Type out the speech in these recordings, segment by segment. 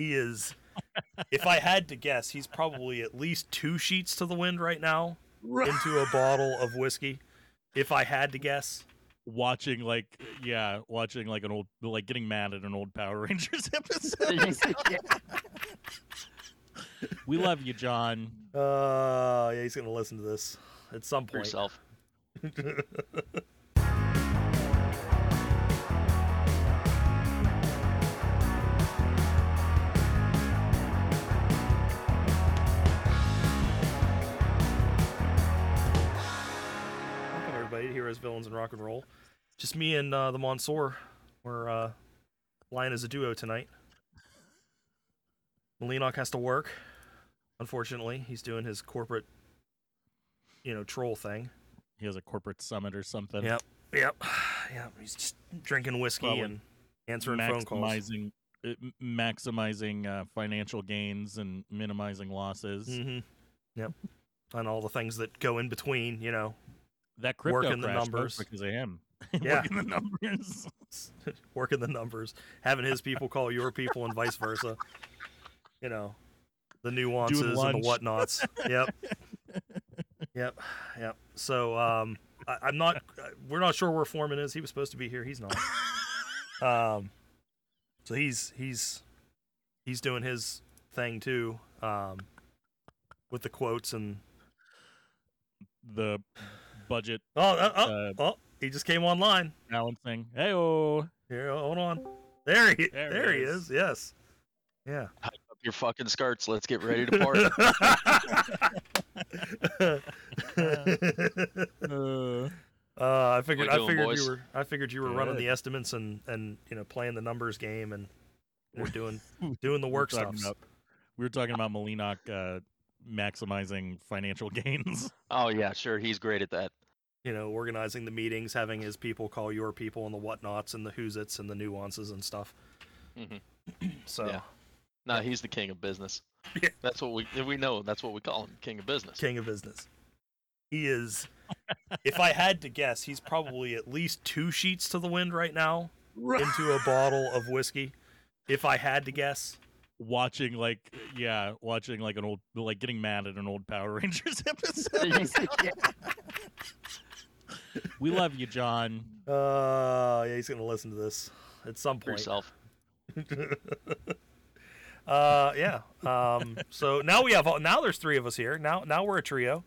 He is. if I had to guess, he's probably at least two sheets to the wind right now into a bottle of whiskey. If I had to guess, watching like yeah, watching like an old like getting mad at an old Power Rangers episode. we love you, John. uh, yeah, he's gonna listen to this at some point. yourself. Rock and Roll. Just me and uh, the Mansoor. We're uh, lying as a duo tonight. Malinak has to work. Unfortunately, he's doing his corporate, you know, troll thing. He has a corporate summit or something. Yep, yep, yep. He's just drinking whiskey and answering phone calls. maximizing uh, maximizing uh, financial gains and minimizing losses. Mm-hmm. Yep. And all the things that go in between, you know, That crypto Working the crash was numbers. because of him. Yeah. Working the numbers. working the numbers, having his people call your people, and vice versa. You know, the nuances and the whatnots. Yep. Yep. Yep. So um, I, I'm not. uh, We're not sure where Foreman is. He was supposed to be here. He's not. Um, so he's he's he's doing his thing too. Um, with the quotes and the budget oh uh, oh, Uh, oh he just came online. balancing. Hey oh. Here, hold on. There he There there, he he is. is. Yes. Yeah. Up your fucking skirts. Let's get ready to part. Uh, Uh, I figured. we I figured boys? you were. I figured you were running the estimates and and you know playing the numbers game and we're doing doing the we work stuff. we were talking about Molinak uh, maximizing financial gains. oh yeah, sure. He's great at that. You know, organizing the meetings, having his people call your people, and the whatnots and the who's its and the nuances and stuff. hmm So Yeah. No, he's the king of business. Yeah. That's what we we know. That's what we call him, king of business. king of business. He is. if I had to guess, he's probably at least two sheets to the wind right now into a bottle of whiskey. If I had to guess. watching like yeah, watching like an old like getting mad at an old Power Rangers episode. We love you, John. Uh, yeah, he's gonna listen to this at some For point. yourself. uh, yeah. Um, so now we have all, now there's three of us here. Now now we're a trio.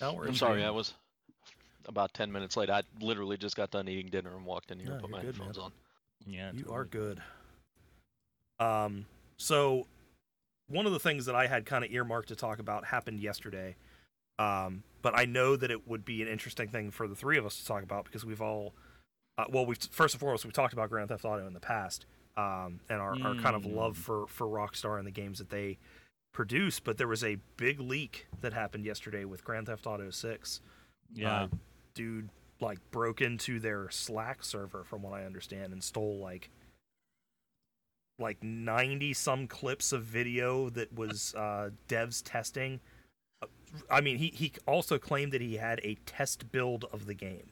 Now we're. a I'm sorry, trio. I was about ten minutes late. I literally just got done eating dinner and walked in here No, and put my good, headphones man. on. Yeah, You totally. are good. Um, so one of the things that I had kind of earmarked to talk about happened yesterday. Um, but I know that it would be an interesting thing for the three of us to talk about because we've all, uh, well, we've first and foremost we've talked about Grand Theft Auto in the past, um, and our, our kind of love Mm. for for Rockstar and the games that they produce. But there was a big leak that happened yesterday with Grand Theft Auto Six. Yeah. Uh, dude like broke into their Slack server from what I understand and stole like like 90 some clips of video that was uh devs testing. I mean, he he also claimed that he had a test build of the game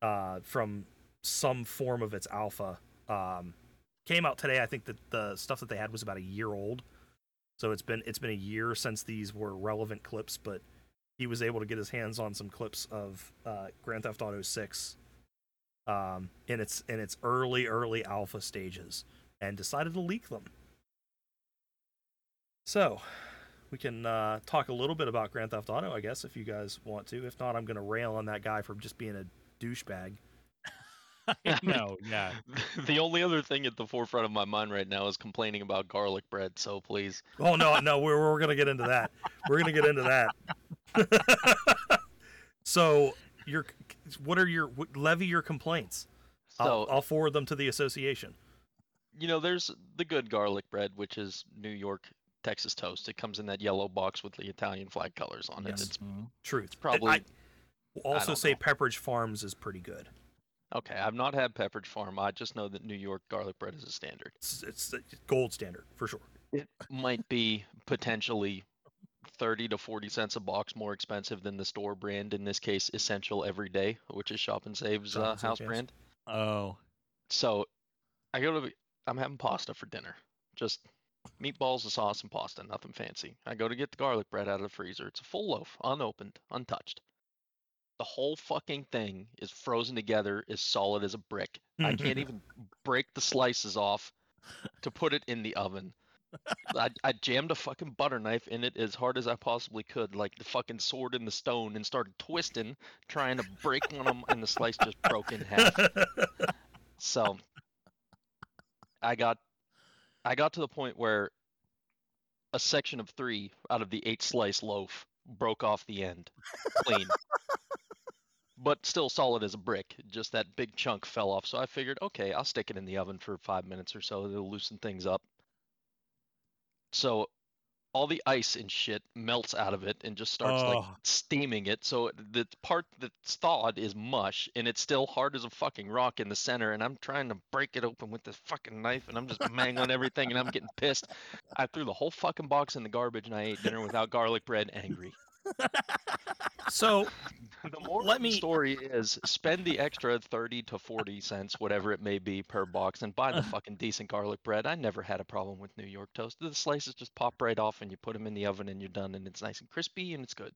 uh from some form of its alpha. Um came out today. I think that the stuff that they had was about a year old. So it's been it's been a year since these were relevant clips, but he was able to get his hands on some clips of uh, Grand Theft Auto 6 um, in its in its early early alpha stages and decided to leak them. So, we can uh, talk a little bit about Grand Theft Auto, I guess, if you guys want to. If not, I'm going to rail on that guy for just being a douchebag. no, yeah. the only other thing at the forefront of my mind right now is complaining about garlic bread. So please, Oh no, no, we're we're going to get into that. We're going to get into that. so, your what are your what- levy your complaints? so I'll, I'll forward them to the association. you know, there's the good garlic bread, which is New York Texas toast. It comes in that yellow box with the Italian flag colors on it. Yes. It's Mhm. Truth. probably- I will also don't say know. Pepperidge Farms is pretty good. okay. I've not had Pepperidge Farm. I just know that New York garlic bread is a standard. It's, it's the gold standard for sure. It might be potentially 30 to 40 cents a box more expensive than the store brand, in this case, Essential Everyday, which is Shop and Save's uh, house yes. brand. Oh, So I go to, I'm having pasta for dinner. Just meatballs, a sauce, and pasta. Nothing fancy. I go to get the garlic bread out of the freezer. It's a full loaf, unopened, untouched. The whole fucking thing is frozen together, as solid as a brick. I can't even break the slices off to put it in the oven. I, I jammed a fucking butter knife in it as hard as I possibly could, like the fucking sword in the stone, and started twisting, trying to break one of them, and the slice just broke in half. So I got I got to the point where a section of three out of the eight slice loaf broke off the end clean. but still solid as a brick. Just that big chunk fell off. So I figured, okay, I'll stick it in the oven for five minutes or so. It'll loosen things up. So all the ice and shit melts out of it and just starts like Oh. steaming it. So the part that's thawed is mush and it's still hard as a fucking rock in the center. And I'm trying to break it open with this fucking knife and I'm just mangling everything and I'm getting pissed. I threw the whole fucking box in the garbage and I ate dinner without garlic bread angry. so The moral Let of the me- story is spend the extra 30 to 40 cents, whatever it may be, per box and buy the fucking decent garlic bread. I never had a problem with New York toast. The slices just pop right off and you put them in the oven and you're done and it's nice and crispy and it's good.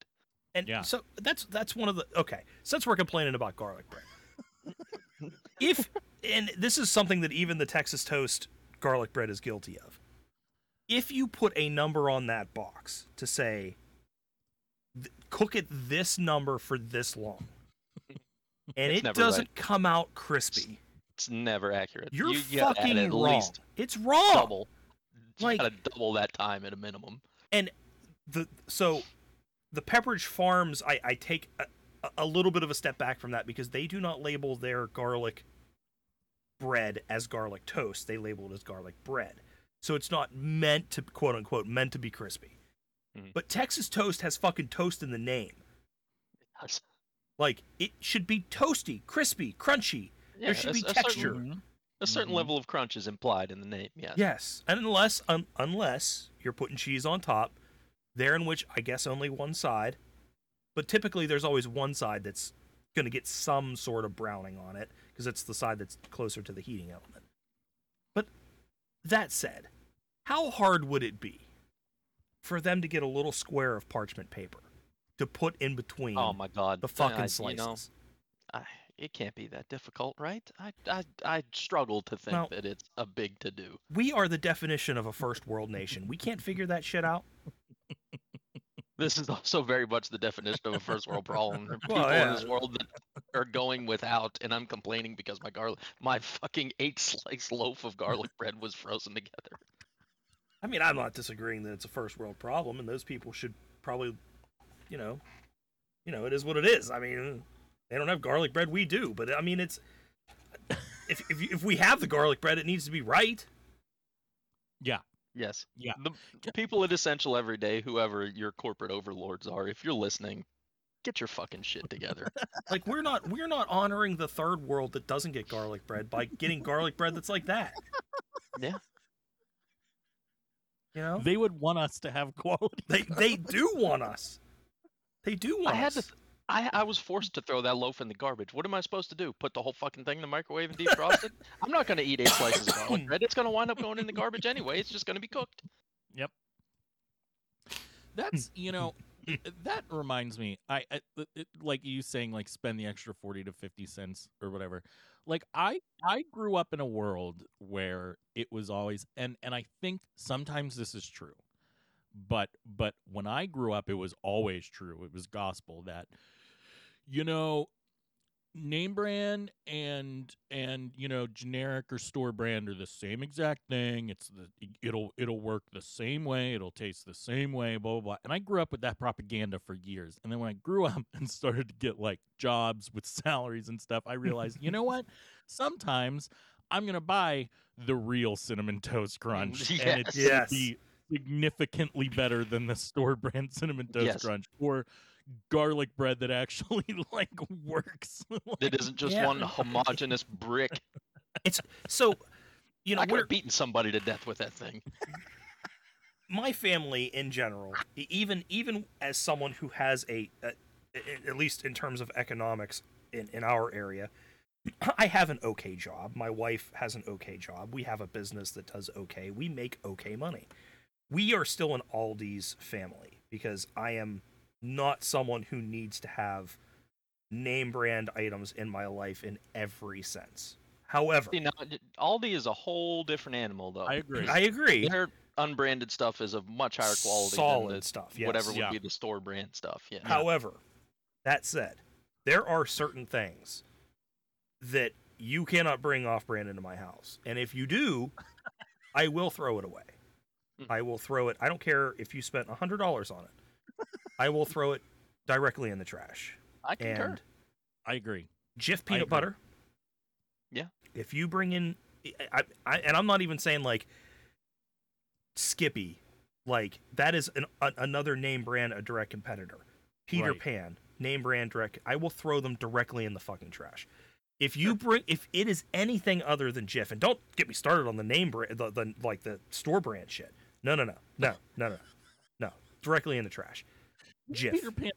And Yeah. so that's that's one of the okay. Since we're complaining about garlic bread, if and this is something that even the Texas toast garlic bread is guilty of. If you put a number on that box to say, th- cook it this number for this long, and it doesn't right. come out crispy, It's never accurate. you're you fucking at wrong. least It's wrong. double. You Like- gotta double that time at a minimum. And the so the Pepperidge Farms I, I take a, a little bit of a step back from that because they do not label their garlic bread as garlic toast. They label it as garlic bread. So it's not meant to quote unquote meant to be crispy. Mhm. But Texas toast has fucking toast in the name. Yes. Like it should be toasty, crispy, crunchy. Yeah, should a- be a texture. Mhm. A certain Mhm. level of crunch is implied in the name. Yes. Yes, and unless un, unless you're putting cheese on top, there in which I guess only one side, but typically there's always one side that's going to get some sort of browning on it because it's the side that's closer to the heating element. But that said, how hard would it be for them to get a little square of parchment paper to put in between Oh my god. the I- fucking you slices? know, I, it can't be that difficult, right? I, I, I struggle to think Well- that it's a big to do. we are the definition of a first world nation. We can't figure that shit out. This is also very much the definition of a first world problem. There are Well, people yeah. in this world that are going without, and I'm complaining because my garlic, my fucking eight slice loaf of garlic bread was frozen together. I mean, I'm not disagreeing that it's a first world problem, and those people should probably, you know, you know, it is what it is. I mean, they don't have garlic bread, we do, but I mean, it's if if, if we have the garlic bread, it needs to be right. Yeah. Yes. Yeah. The people at Essential Every Day, whoever your corporate overlords are, if you're listening, get your fucking shit together. Like we're not we're not honoring the third world that doesn't get garlic bread by getting garlic bread that's like that. Yeah. You know, They would want us to have quality. they they do want us. They do want I had us. to. Th- I, I was forced to throw that loaf in the garbage. What am I supposed to do? Put the whole fucking thing in the microwave and defrost it? I'm not going to eat eight slices of garlic bread. It's going to wind up going in the garbage anyway. It's just going to be cooked. Yep. That's you know, that reminds me. I, I it- it- like you saying like spend the extra forty to fifty cents or whatever. Like I I grew up in a world where it was always and and I think sometimes this is true, but but when I grew up, it was always true. It was gospel that you know name brand and and you know generic or store brand are the same exact thing. It's the it'll it'll work the same way. It'll taste the same way blah blah blah. And i grew up with that propaganda for years. And then when i grew up and started to get like jobs with salaries and stuff i realized you know what? Sometimes i'm gonna buy the real cinnamon toast crunch and it's gonna Yes. be significantly better than the store brand cinnamon toast Yes. crunch or garlic bread that actually like works It isn't just Yeah. one homogenous brick. It's so, you know, I could we're, have beaten somebody to death with that thing. my family in general, even even as someone who has a, a a- at least in terms of economics in, in our area, I have an okay job. My wife has an okay job. We have a business that does okay. We make okay money. We are still an Aldi's family because I am not someone who needs to have name brand items in my life in every sense. However, See, now, Aldi is a whole different animal, though. I agree. I agree. Their unbranded stuff is of much higher quality Solid than the, stuff, yes. whatever would Yeah. be the store brand stuff. Yeah. However, that said, there are certain things that you cannot bring off brand into my house. And if you do, I will throw it away. Hmm. I will throw it. I don't care if you spent $100 on it. I will throw it directly in the trash. I concur. And I agree. Jif peanut agree. butter. Yeah. If you bring in, I, I, and I'm not even saying like Skippy, like that is an, a, another name brand, a direct competitor. Peter Right. Pan, name brand, direct. I will throw them directly in the fucking trash. If you bring, if it is anything other than Jif, and don't get me started on the name brand, the, the like the store brand shit. No, no, no, no, no, no, no. Directly in the trash. Jif. Peter Pan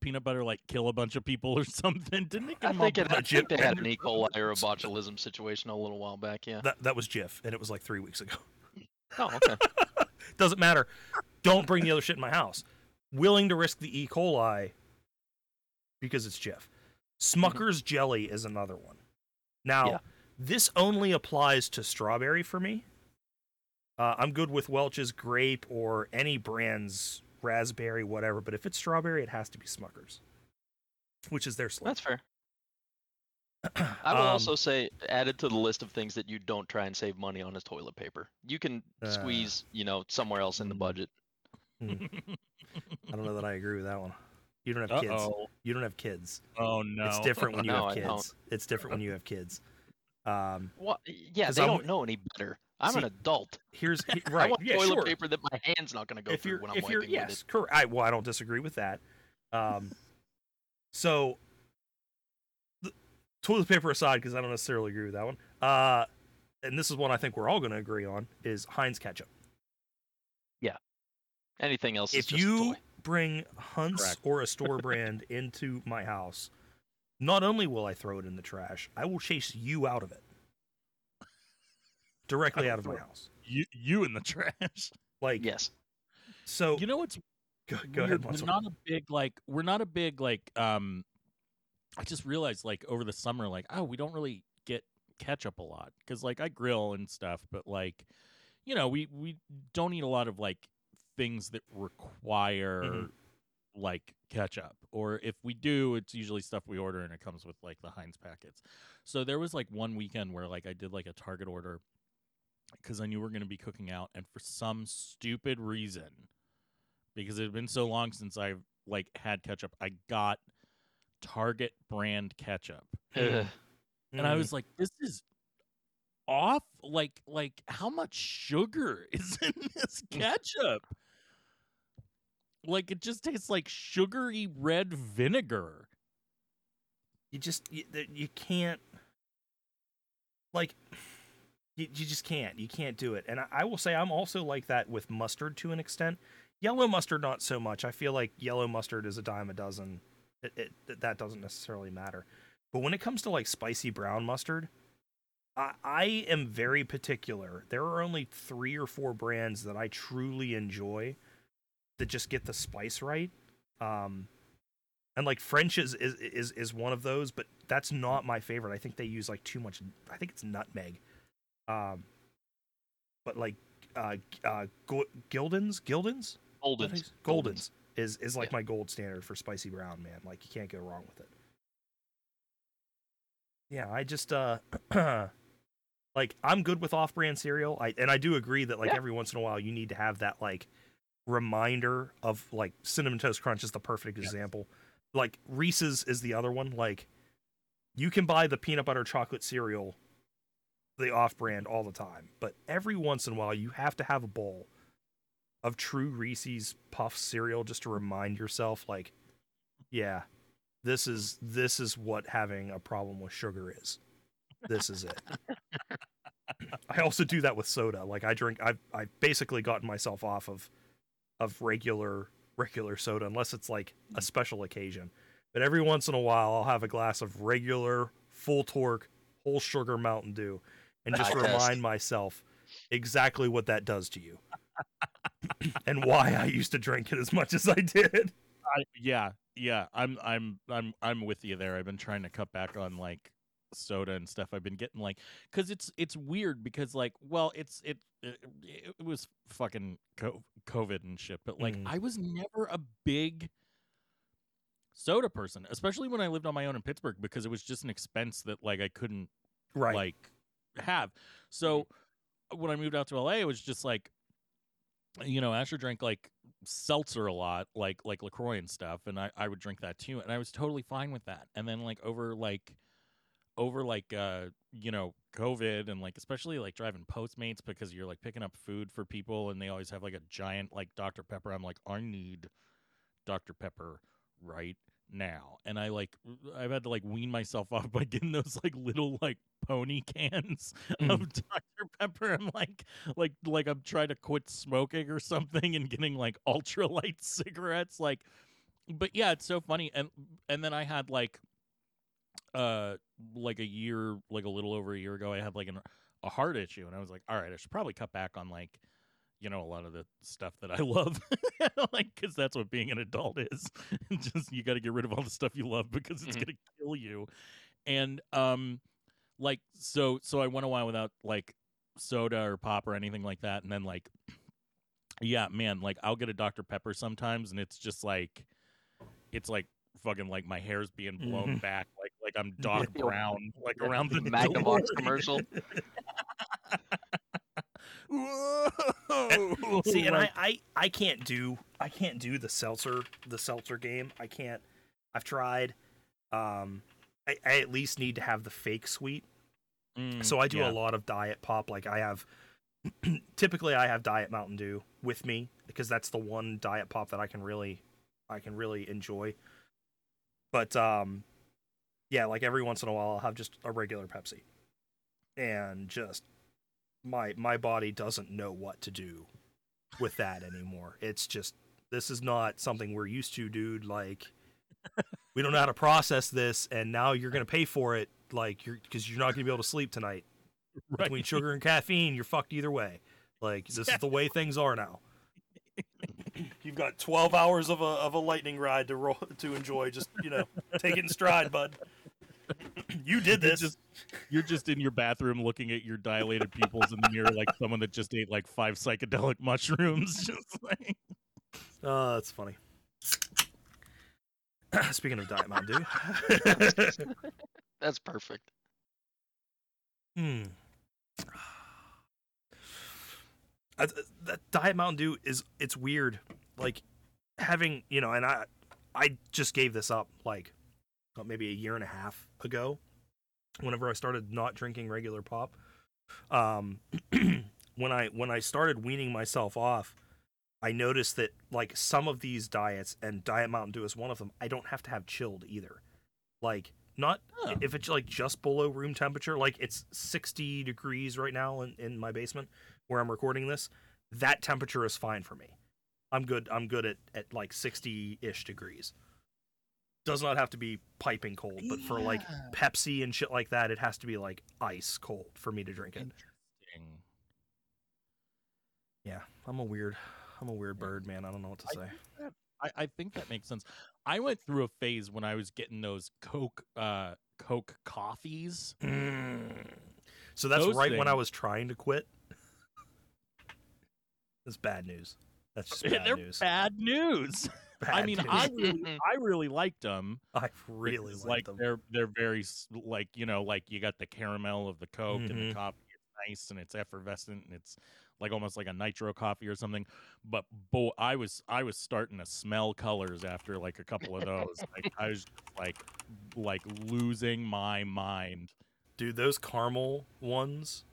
peanut butter like kill a bunch of people or something? Didn't they I come think, up it, with I a think they had an? E. coli or a botulism situation a little while back. Yeah. That that was Jif, and it was like three weeks ago. Oh, okay. Doesn't matter. Don't bring the other shit in my house. Willing to risk the E. coli because it's Jif. Smucker's jelly is another one. Now, Yeah. this only applies to strawberry for me. Uh, I'm good with Welch's grape or any brand's raspberry, whatever. But if it's strawberry, it has to be Smucker's, which is their slate. That's fair. I will Um, also say, added to the list of things that you don't try and save money on is toilet paper. You can Uh, squeeze, you know, somewhere else in the mm. budget. I don't know that I agree with that one. You don't have kids. Uh-oh. You don't have kids. Oh no. It's different when you No, have kids. It's different when you have kids. Um, What? Yeah, 'Cause they I'm- don't know any better. I'm an adult. here's he- I want yeah, toilet sure. paper that my hand's not going to go if through when I'm if wiping yes, correct. I, well, I don't disagree with that. Um, so the, toilet paper aside, because I don't necessarily agree with that one. Uh, and this is one I think we're all going to agree on is Heinz ketchup. Yeah. Anything else is If you bring Hunt's Correct. or a store brand into my house, not only will I throw it in the trash, I will chase you out of it. Directly out of my house. you you in the trash. Like Yes. so You know what's go, go ahead, weird? We're not a big like we're not a big like um I just realized like over the summer like oh we don't really get ketchup a lot cuz like I grill and stuff but like you know we we don't eat a lot of like things that require Mhm. like ketchup or if we do it's usually stuff we order and it comes with like the Heinz packets. So there was like one weekend where like I did like a Target order cuz I knew we are going to be cooking out and for some stupid reason because it had been so long since I've like had ketchup. I got Target brand ketchup, Ugh. and I Mm. was like, "This is off. Like, like how much sugar is in this ketchup? Like, it just tastes like sugary red vinegar." you just you, you can't like you, you just can't you can't do it and I, I will say i'm also like that with mustard to an extent yellow mustard not so much i feel like yellow mustard is a dime a dozen it, it, th- that doesn't necessarily matter but when it comes to like spicy brown mustard I, I am very particular there are only three or four brands that i truly enjoy that just get the spice right um and like French is, is is is one of those, but that's not my favorite. I think they use like too much. I think it's nutmeg. Um, but like uh uh Gildens Gildens Golden's. Goldens is is like Yeah. my gold standard for spicy brown man. Like you can't go wrong with it. Yeah, I just uh like I'm good with off-brand cereal. I and I do agree that like Yeah. every once in a while you need to have that like reminder of like cinnamon toast crunch is the perfect example. Like Reese's is the other one. Like you can buy the peanut butter chocolate cereal the off-brand all the time, but every once in a while you have to have a bowl of true Reese's Puff cereal just to remind yourself like yeah, this is this is what having a problem with sugar is. This is it. I also do that with soda. Like I drink I've I've basically gotten myself off of of regular regular soda unless it's like a special occasion. But every once in a while I'll have a glass of regular full torque, whole sugar Mountain Dew, and just Eye test. remind myself exactly what that does to you, and why I used to drink it as much as I did. I, yeah, yeah. I'm I'm I'm I'm with you there. I've been trying to cut back on like soda and stuff. I've been getting like cuz it's it's weird because like well, it's it it, it was fucking co- COVID and shit, but like Mm. I was never a big soda person, especially when I lived on my own in Pittsburgh because it was just an expense that like I couldn't Right. like have. So when I moved out to LA, it was just like, you know, Asher drank like seltzer a lot, like like LaCroix and stuff, and I I would drink that too, and I was totally fine with that. And then like over like over like uh you know COVID and like especially like driving Postmates because you're like picking up food for people and they always have like a giant like Dr Pepper. I'm like I need Dr Pepper right now and i like i've had to like wean myself off by getting those like little like pony cans of dr. Pepper. I'm like like like i'm trying to quit smoking or something and getting like ultra light cigarettes like but yeah it's so funny and and then i had like uh like a year like a little over a year ago i had like an, a heart issue and i was like all right i should probably cut back on like you know a lot of the stuff that i love like because that's what being an adult is just you got to get rid of all the stuff you love because it's Mhm. gonna kill you and um like so so i went a while without like soda or pop or anything like that and then like yeah man like i'll get a dr pepper sometimes and it's just like it's like fucking like my hair's being blown Mhm. back like like i'm doc brown like around the Magnavox commercial. Whoa! See, and I, I, I can't do I can't do the seltzer the seltzer game. I can't. I've tried. Um, I, I at least need to have the fake sweet. mm, So I do yeah. a lot of diet pop. Like I have, typically I have diet Mountain Dew with me because that's the one diet pop that I can really, I can really enjoy. But um, yeah, like every once in a while I'll have just a regular Pepsi, and just my my body doesn't know what to do with that anymore. It's just this is not something we're used to, dude. Like we don't know how to process this, and now you're gonna pay for it. Like you're because you're not gonna be able to sleep tonight Right. between sugar and caffeine. You're fucked either way. Like this is the way things are now. You've got 12 hours of a of a lightning ride to roll to enjoy. Just you know, take it in stride, bud. you did You're this. just- You're just in your bathroom looking at your dilated pupils in the mirror like someone that just ate like five psychedelic mushrooms. Just like Oh, that's funny. Speaking of Diet Mountain Dew. That's perfect. Hmm. That Diet Mountain Dew is it's weird. Like having you know, and I I just gave this up like maybe a year and a half ago. Whenever I started not drinking regular pop, um, when I when I started weaning myself off, I noticed that like some of these diets and Diet Mountain Dew is one of them. I don't have to have chilled either. Like not Oh. if it's like just below room temperature, like it's 60 degrees right now in, in my basement where I'm recording this, that temperature is fine for me. I'm good. I'm good at, at like 60 ish degrees. Does not have to be piping cold, but for like Yeah. Pepsi and shit like that, it has to be like ice cold for me to drink it. Interesting. Yeah, I'm a weird, I'm a weird bird, man. I don't know what to I say. think that- I, I think that makes sense. I went through a phase when I was getting those Coke uh Coke coffees. Mm. So that's Those right when I things- was trying to quit. That's bad news. That's just bad They're news. bad news. I mean. I really, I really liked them. I really because, like like them. they're they're very like you know like you got the caramel of the Coke and Mhm. the coffee. It's nice and it's effervescent and it's like almost like a nitro coffee or something. But boy, I was I was starting to smell colors after like a couple of those. like I was like like losing my mind. Dude, those caramel ones,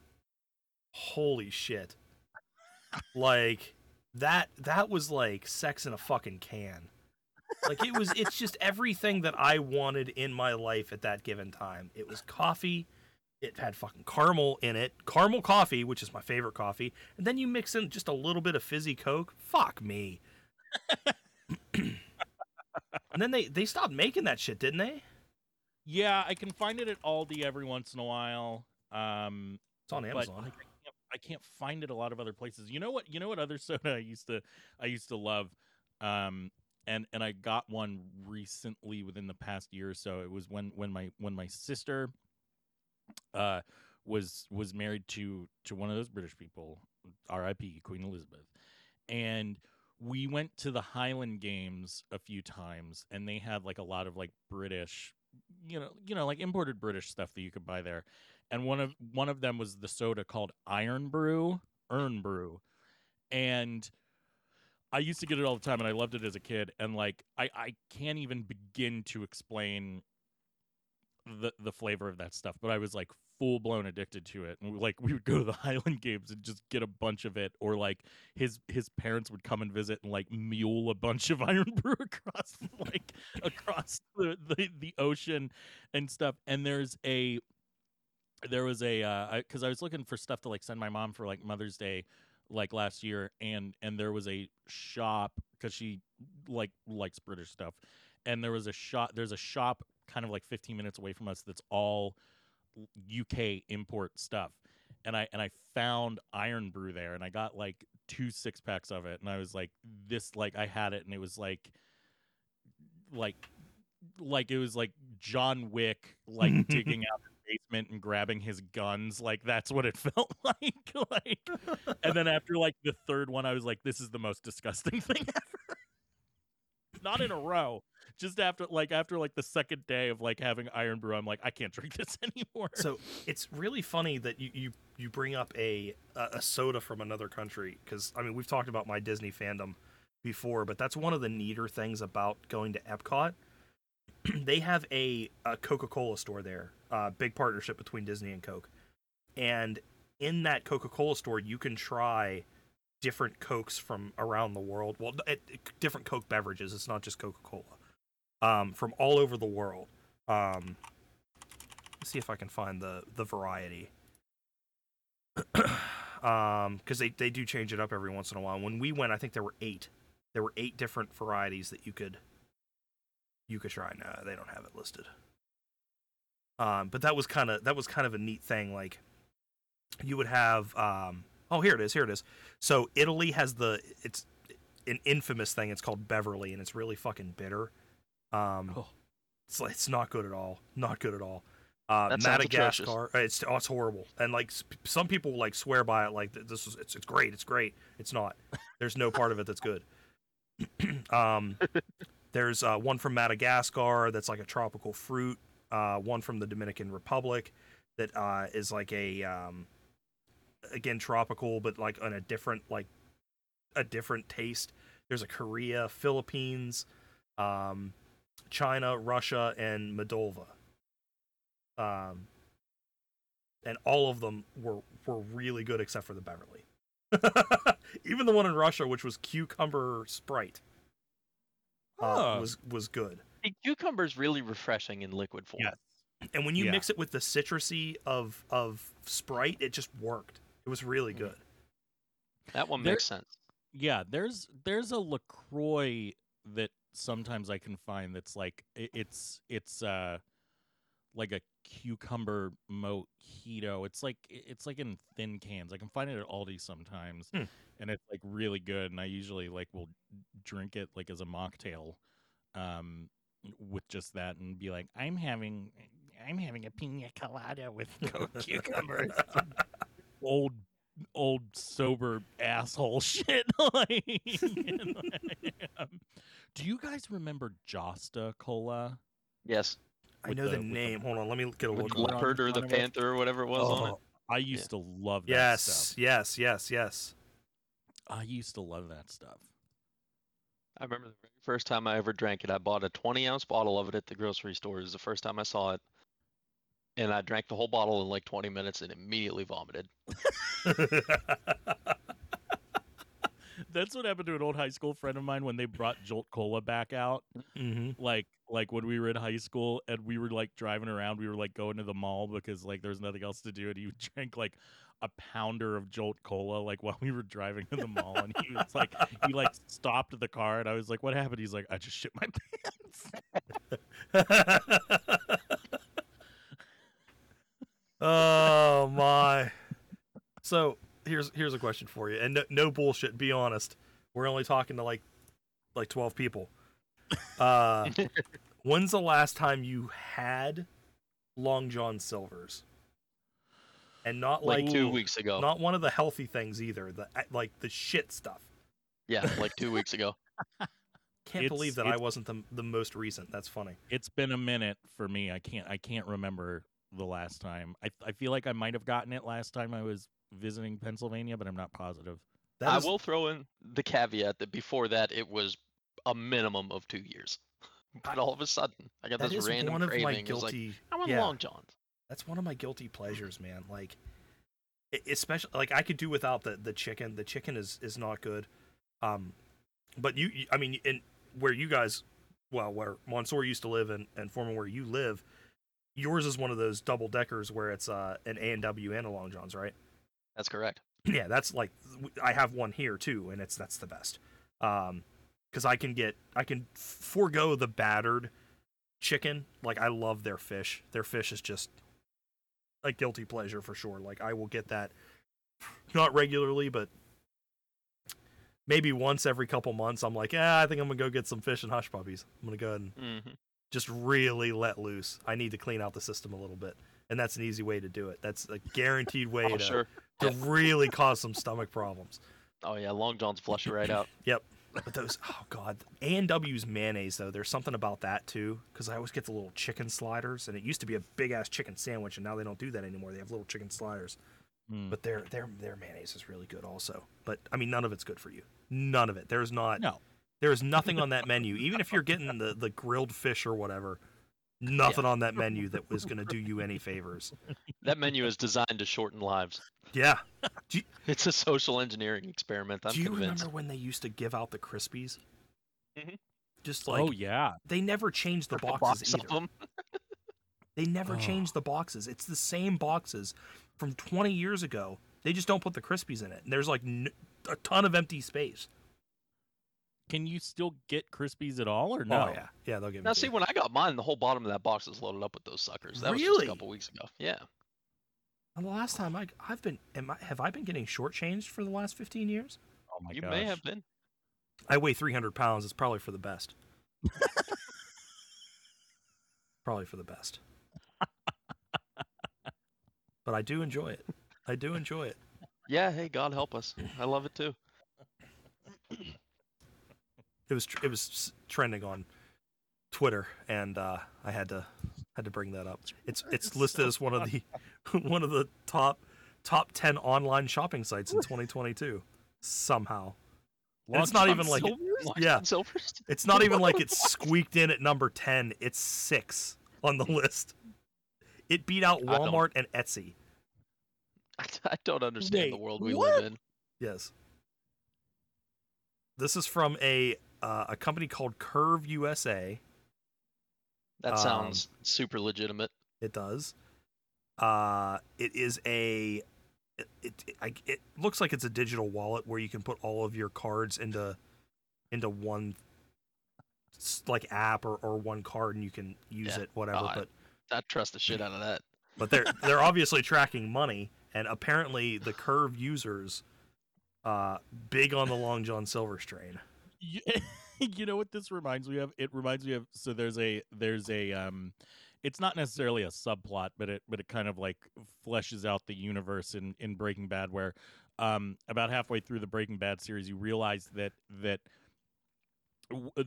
holy shit. like that that was like sex in a fucking can. Like it was it's just everything that I wanted in my life at that given time. It was coffee, it had fucking caramel in it. Caramel coffee, which is my favorite coffee, and then you mix in just a little bit of fizzy coke. Fuck me. and then they they stopped making that shit, didn't they? Yeah, I can find it at Aldi every once in a while. Um, It's on Amazon. like, I can't, find it a lot of other places. You know what? You know what other soda I used to I used to love, um, and and I got one recently within the past year or so. It was when when my when my sister, uh, was was married to to one of those British people, R.I.P. Queen Elizabeth, and we went to the Highland Games a few times, and they had like a lot of like British, you know, you know, like imported British stuff that you could buy there. And one of one of them was the soda called Irn-Bru, Earn Brew, and I used to get it all the time, and I loved it as a kid. And like, I I can't even begin to explain the the flavor of that stuff, but I was like full blown addicted to it. And like we would go to the Highland Games and just get a bunch of it, or like his his parents would come and visit and like mule a bunch of Iron Brew across like across the, the the ocean and stuff. And there's a there was a uh because I was looking for stuff to like send my mom for like Mother's Day like last year and and there was a shop because she like likes British stuff and there was a shop there's a shop kind of like 15 minutes away from us that's all UK import stuff and I and I found Irn-Bru there and I got like two six packs of it and I was like this like I had it and it was like like like it was like John Wick like digging out basement and grabbing his guns like that's what it felt like like and then after like the third one I was like this is the most disgusting thing ever not in a row just after like after like the second day of like having iron brew I'm like I can't drink this anymore So it's really funny that you you, you bring up a a soda from another country because I mean we've talked about my Disney fandom before, but that's one of the neater things about going to Epcot. they have a, a Coca Cola store there, uh, big partnership between Disney and Coke, and in that Coca Cola store you can try different cokes from around the world. Well, it, it- different Coke beverages. It's not just Coca Cola, um, from all over the world. Um, Let's see if I can find the the variety. um, because they they do change it up every once in a while. When we went, I think there were eight. There were eight different varieties that you could you could try. No, they don't have it listed. Um, but that was kind of that was kind of a neat thing. Like you would have um. Oh, here it is. Here it is. So Italy has the it's an infamous thing. It's called Beverly, and it's really fucking bitter. Um, Oh. it's like, it's not good at all. Not good at all. Uh. Madagascar, uh, it's oh, it's horrible, and like s- some people like swear by it, like this is it's it's great, it's great. It's not. There's no part of it that's good. um, there's uh, one from Madagascar that's like a tropical fruit. Uh, one from the Dominican Republic that uh, is like a um, again tropical, but like on a different like a different taste. There's a Korea, Philippines, um, China, Russia, and Moldova. Um, and all of them were were really good except for the Beverly. Even the one in Russia, which was cucumber Sprite, uh, Huh. was was good. Hey, Cucumber's really refreshing in liquid form. Yes. And when you Yeah. mix it with the citrusy of of Sprite, it just worked. It was really Mhm. good. That one There- makes sense. Yeah, there's there's a LaCroix that sometimes I can find that's like i- it's it's uh like a cucumber mojito. It's like it's like in thin cans. I can find it at Aldi sometimes, Hmm. and it's like really good. And I usually like will drink it like as a mocktail, um, with just that, and be like, I'm having I'm having a pina colada with co- cucumbers. old old sober asshole shit. like, um, do you guys remember Josta Cola? Yes. I know the, the- with the- name. Hold on, let me get a With look. the Leopard on it. leopard or the front it? panther or whatever it was on it. Oh, I used to love that yes, stuff. yes, yes, yes. I used to love that stuff. I remember the very first time I ever drank it. I bought a 20 ounce bottle of it at the grocery store. It was the first time I saw it. And I drank the whole bottle in like 20 minutes and immediately vomited. That's what happened to an old high school friend of mine when they brought Jolt Cola back out. hmm Like like when we were in high school and we were like driving around, we were like going to the mall because like there was nothing else to do, and he drank like a pounder of Jolt Cola like while we were driving to the mall, and he was like he like stopped the car, and I was like, "What happened?" He's like, "I just shit my pants." oh my. So here's here's a question for you, and no, no bullshit. Be honest. We're only talking to like like twelve people. Uh, when's the last time you had Long John Silver's? And not like like, two Ooh. weeks ago. not one of the healthy things either. The like the shit stuff. Yeah, like two weeks ago. Can't It's- believe that I wasn't the the most recent. That's funny. It's been a minute for me. I can't I can't remember the last time. I I feel like I might have gotten it last time I was visiting Pennsylvania, but I'm not positive. That I is- will throw in the caveat that before that it was a minimum of two years. But all of a sudden, I got that this random one of my craving. It was like. I want yeah. Long Johns. That's one of my guilty pleasures, man. Like, especially like I could do without the the chicken. The chicken is is not good. Um, but you, you I mean, in where you guys, well, where Mansoor used to live and and Foreman where you live, yours is one of those double deckers where it's uh an A and W and a Long John's, right? That's correct. yeah, that's like I have one here too, and it's that's the best. Um, because I can get I can forego the battered chicken. Like I love their fish. Their fish is just a guilty pleasure for sure. Like I will get that not regularly, but maybe once every couple months. I'm like, yeah, I think I'm gonna go get some fish and hush puppies. I'm gonna go ahead and hmm just really let loose. I need to clean out the system a little bit, and that's an easy way to do it. That's a guaranteed way Oh, to sure. to really cause some stomach problems. Oh yeah, Long Johns flush it right out. But those, oh god, A and W's mayonnaise though. There's something about that too, because I always get the little chicken sliders, and it used to be a big ass chicken sandwich, and now they don't do that anymore. They have little chicken sliders, Hmm. but their their their mayonnaise is really good also. But I mean, none of it's good for you. None of it. There's not. No. There is nothing on that menu, even if you're getting the the grilled fish or whatever. Nothing on that menu that was going to do you any favors. That menu is designed to shorten lives. Yeah. It's a social engineering experiment. I'm do you convinced. remember when they used to give out the Krispies? Mhm. Just like oh yeah. they never changed the A boxes box either. They never Oh. changed the boxes. It's the same boxes from 20 years ago. They just don't put the Krispies in it. And there's like n- a ton of empty space. Can you still get Krispies at all or oh, no? Oh yeah, yeah. They'll give. Me. Now see, when I got mine, the whole bottom of that box is loaded up with those suckers. That was just Really? a couple weeks ago. Yeah. And the last time I, I've been, am I, have I been getting shortchanged for the last 15 years? Oh my god. you gosh. may have been. I weigh 300 pounds. It's probably for the best. probably for the best. but I do enjoy it. I do enjoy it. Yeah. Hey, God help us. I love it too. It was it was trending on Twitter, and uh, I had to had to bring that up. It's it's listed as one of the one of the top top 10 online shopping sites in 2022 somehow. It's not even like it- Yeah. It's not even like it's squeaked in at number 10. It's 6 on the list. It beat out Walmart and Etsy. I, I don't understand the world we what? live in. Yes. This is from a uh, a company called Curve USA. That Um, sounds super legitimate. It does. Uh, it is a. It, it I, it looks like it's a digital wallet where you can put all of your cards into into one like app or, or one card and you can use Yeah. it whatever. Oh, I- but I trust the shit out of that. but they're they're obviously tracking money and apparently the Curve users, uh, big on the Long John Silver strain. You, you know what this reminds me of? It reminds me of so there's a there's a um it's not necessarily a subplot but it but it kind of like fleshes out the universe in in breaking bad where um about halfway through the breaking bad series you realize that that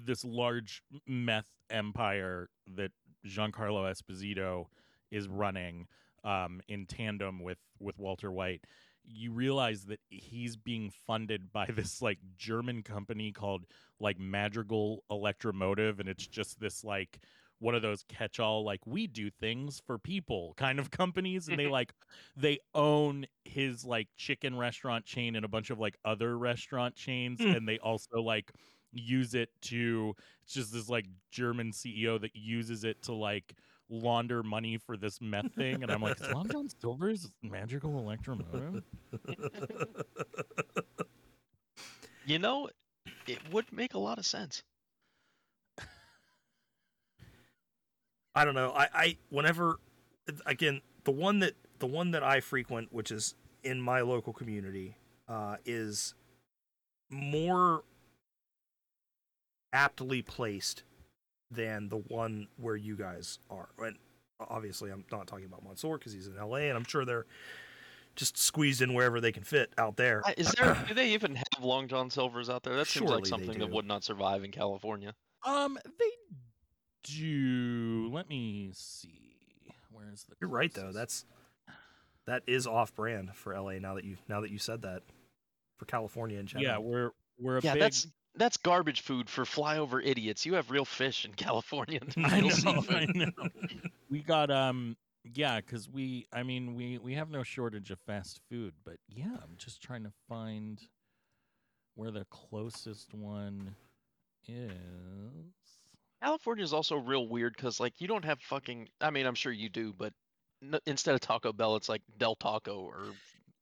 this large meth empire that giancarlo esposito is running um in tandem with with walter white you realize that he's being funded by this like German company called like Madrigal Electromotive, and it's just this like one of those catch-all like we do things for people kind of companies, and they like they own his like chicken restaurant chain and a bunch of like other restaurant chains, Hmm. and they also like use it to it's just this like German CEO that uses it to like launder money for this meth thing and I'm like is Long John Silver's magical electromotive You know, it would make a lot of sense. I don't know. I, I whenever again the one that the one that I frequent, which is in my local community, uh, is more aptly placed than the one where you guys are. And obviously, I'm not talking about Mansoor because he's in LA, and I'm sure they're just squeezed in wherever they can fit out there. Uh, Is there? do they even have Long John Silvers out there? That seems Surely like something that would not survive in California. Um, they do. Let me see. Where's the? You're right though. That's that is off brand for LA. Now that you now that you said that, for California in general. yeah. We're we're a Yeah, big. that's that's garbage food for flyover idiots. You have real fish in California. I know, seafood. I know. we got um yeah because we i mean we we have no shortage of fast food but yeah i'm just trying to find where the closest one is California is also real weird because like you don't have fucking. I mean, I'm sure you do, but n- instead of Taco Bell, it's like Del Taco or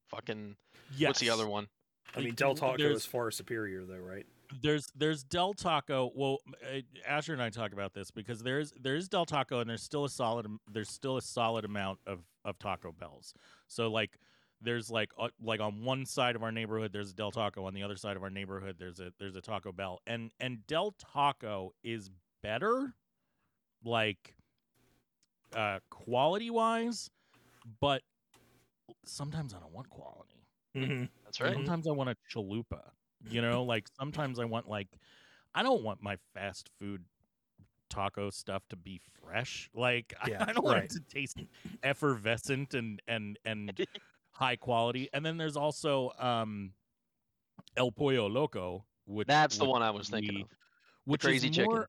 fucking yes what's the other one? I mean, Del Taco there's- is far superior though, right? There's there's del taco well uh, asher and i talk about this because there's there's del taco and there's still a solid there's still a solid amount of of taco bells so like there's like uh, like on one side of our neighborhood there's a del taco on the other side of our neighborhood there's a there's a taco bell and and del taco is better like uh quality wise but sometimes i don't want quality Mm-hmm. That's right. Sometimes I want a chalupa. You know, like sometimes I want like I don't want my fast food taco stuff to be fresh. Like I- Yeah, I, don't want it to taste effervescent and and and high quality. And then there's also um El Pollo Loco, which That's the which one I was thinking we- of. which crazy is chicken. more,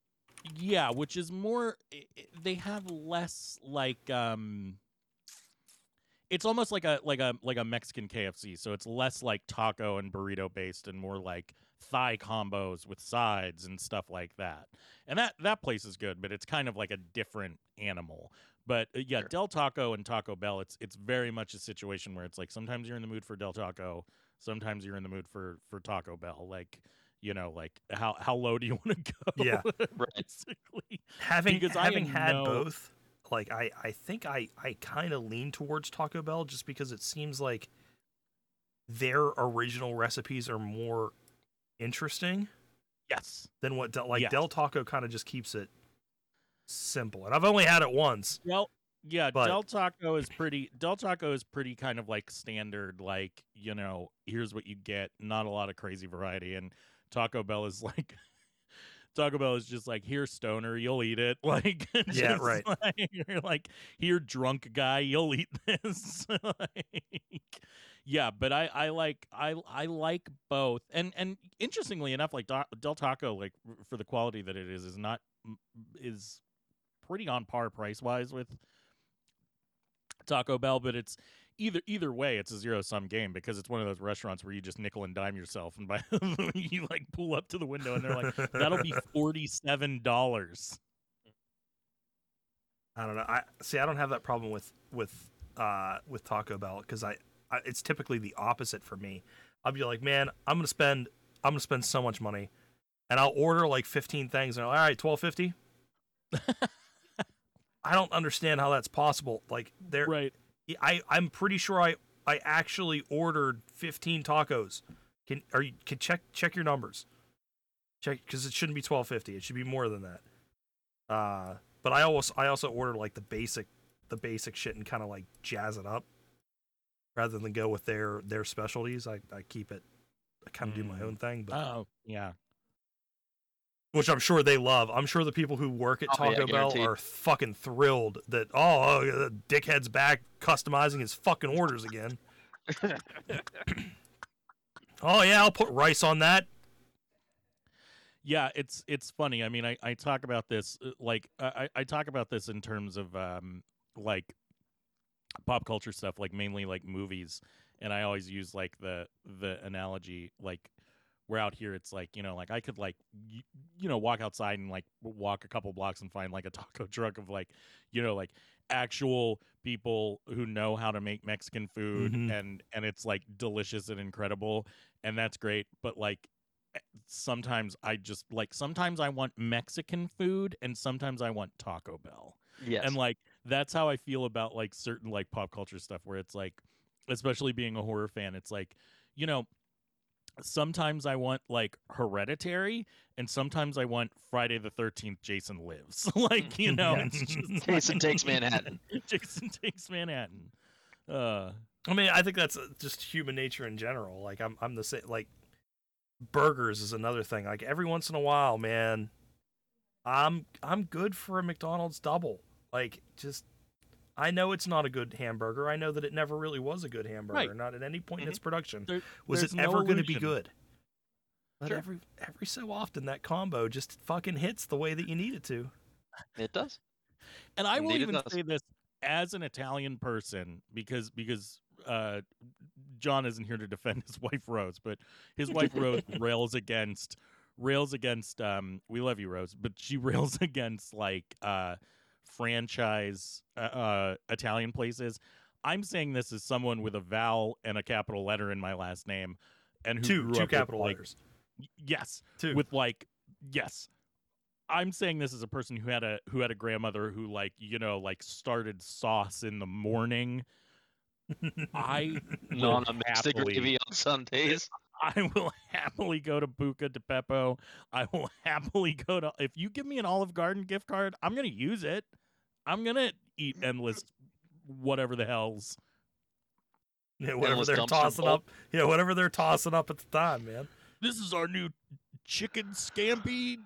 Yeah, which is more. i- i- They have less like um. It's almost like a like a like a Mexican KFC, so it's less like taco and burrito based, and more like thigh combos with sides and stuff like that. And that that place is good, but it's kind of like a different animal. But uh, yeah, Sure. Del Taco and Taco Bell, it's it's very much a situation where it's like sometimes you're in the mood for Del Taco, sometimes you're in the mood for for Taco Bell. Like you know, like how how low do you want to go? Yeah. Right. basically. Having Because having am had no- both, like I I think I I kind of lean towards Taco Bell just because it seems like their original recipes are more interesting Yes. than what Del, like Yes. Del Taco kind of just keeps it simple. And I've only had it once. Well, yeah, But- Del Taco is pretty. Del Taco is pretty kind of like standard. Like you know, here's what you get. Not a lot of crazy variety. And Taco Bell is like. Taco Bell is just like here, stoner, you'll eat it. Like, Yeah, right. like- you're like here, drunk guy, you'll eat this. like, yeah, but I, I like, I, I like both. And and interestingly enough, like Del Taco, like for the quality that it is, is not is pretty on par price wise with Taco Bell, but it's either either way, it's a zero sum game because it's one of those restaurants where you just nickel and dime yourself, and by you like pull up to the window and they're like, "That'll be forty seven dollars." I don't know. I see. I don't have that problem with with uh with Taco Bell because I, I it's typically the opposite for me. I'll be like, man, I'm gonna spend I'm gonna spend so much money, and I'll order like 15 things, and like, all right, 12.50. I don't understand how that's possible. Like they're Right. I I'm pretty sure I I actually ordered 15 tacos. Can are you can check check your numbers. Check because it shouldn't be 12.50. It should be more than that. Uh, but I also I also ordered like the basic the basic shit and kind of like jazz it up rather than go with their their specialties. I I keep it. I kind of do my Mm. own thing, but Oh, yeah. Which I'm sure they love. I'm sure the people who work at Oh, yeah, Taco Bell guaranteed. are fucking thrilled that oh, the dickhead's back customizing his fucking orders again. oh yeah, I'll put rice on that. Yeah, it's it's funny. I mean, I, I talk about this uh, like I, I talk about this in terms of um like pop culture stuff, like mainly like movies, and I always use like the the analogy like we're out here. It's like you know, like I could like y- you know walk outside and like walk a couple blocks and find like a taco truck of like you know like actual people who know how to make Mexican food Mhm. and and it's like delicious and incredible and that's great but like eh, sometimes I just like sometimes I want Mexican food and sometimes I want Taco Bell yeah and like that's how I feel about like certain like pop culture stuff where it's like especially being a horror fan it's like you know sometimes I want like hereditary and sometimes I want Friday the 13th Jason lives like you know Yeah. it's just Jason like- takes Manhattan. Jason takes Manhattan uh I mean, I think that's uh, just human nature in general. Like I'm I'm the same. Like burgers is another thing. Like every once in a while, man, I'm I'm good for a McDonald's double. Like just. I know it's not a good hamburger. I know that it never really was a good hamburger. Right. Not at any point in its production there- was it no ever going to be good. But Sure. every every so often that combo just fucking hits the way that you need it to. It does. and I will Indeed it even say this as an Italian person because because uh, John isn't here to defend his wife Rose, but his wife Rose rails against rails against um we love you Rose, but she rails against like uh franchise uh, uh Italian places. I'm saying this as someone with a vowel and a capital letter in my last name and who two grew two up with, capital like, letters. y- yes, Two. with like yes i'm saying this as a person who had a who had a grandmother who like you know like started sauce in the morning i will Non a mixed happily- gravy on Sundays. i will happily go to buca di beppo i will happily go to if you give me an olive garden gift card i'm gonna use it i'm gonna eat endless whatever the hell's Yeah, whatever Endless they're tossing bowl. up. Yeah, whatever they're tossing up at the time, man. this is our new chicken scampi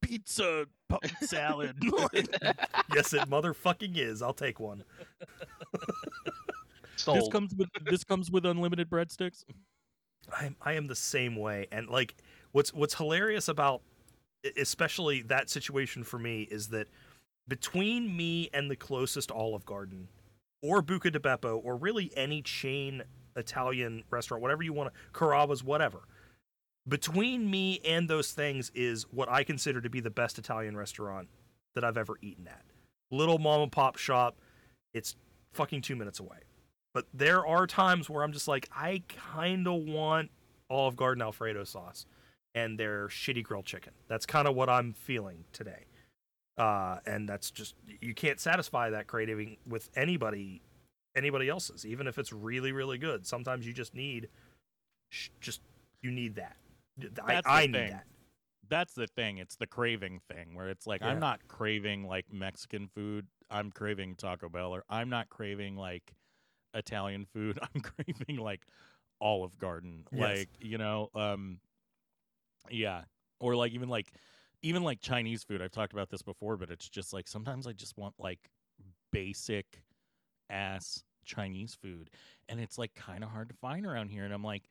pizza salad yes, it motherfucking is. I'll take one. this comes with this comes with unlimited breadsticks I I am the same way. And like, what's what's hilarious about, especially that situation for me, is that between me and the closest Olive Garden, or Buca di Beppo, or really any chain Italian restaurant, whatever you want to, Carrabba's, whatever. Between me and those things is what I consider to be the best Italian restaurant that I've ever eaten at. Little mom and pop shop. It's fucking two minutes away. But there are times where I'm just like, I kind of want Olive Garden Alfredo sauce and their shitty grilled chicken. That's kind of what I'm feeling today. Uh, and that's just you can't satisfy that craving with anybody, anybody else's, even if it's really, really good. Sometimes you just need, sh- just you need that. I, That's the I need that. that's the thing. It's the craving thing where it's like Yeah. I'm not craving like Mexican food. I'm craving Taco Bell or I'm not craving like Italian food. I'm craving like Olive Garden. Yes. Like, you know, um yeah. Or like even like even like Chinese food. I've talked about this before, but it's just like sometimes I just want like basic ass Chinese food and it's like kind of hard to find around here and I'm like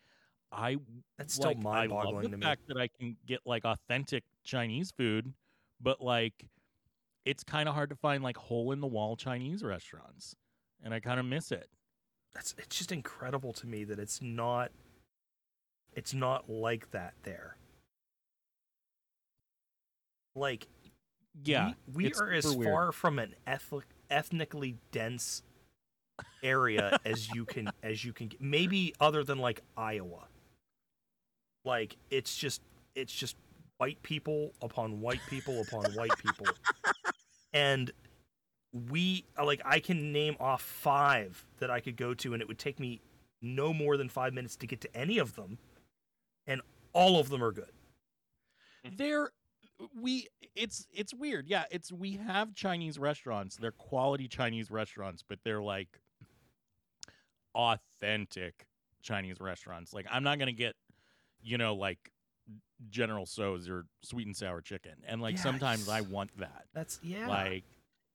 I That's still like, mind-boggling the to me. fact that I can get like authentic Chinese food, but like it's kind of hard to find like hole in the wall Chinese restaurants, and I kind of miss it. That's it's just incredible to me that it's not, it's not like that there. Like Yeah, we, we are as weird. far from an ethnic, ethnically dense area as you can as you can get. Maybe other than like Iowa. Like it's just it's just white people upon white people upon white people, and we uh, like I can name off five that I could go to, and it would take me no more than five minutes to get to any of them, and all of them are good. Hmm. There, we it's it's weird. Yeah, it's we have Chinese restaurants. They're quality Chinese restaurants, but they're like authentic Chinese restaurants. Like I'm not gonna get, you know, like General Tso's or sweet and sour chicken, and like sometimes I want that. That's yeah. like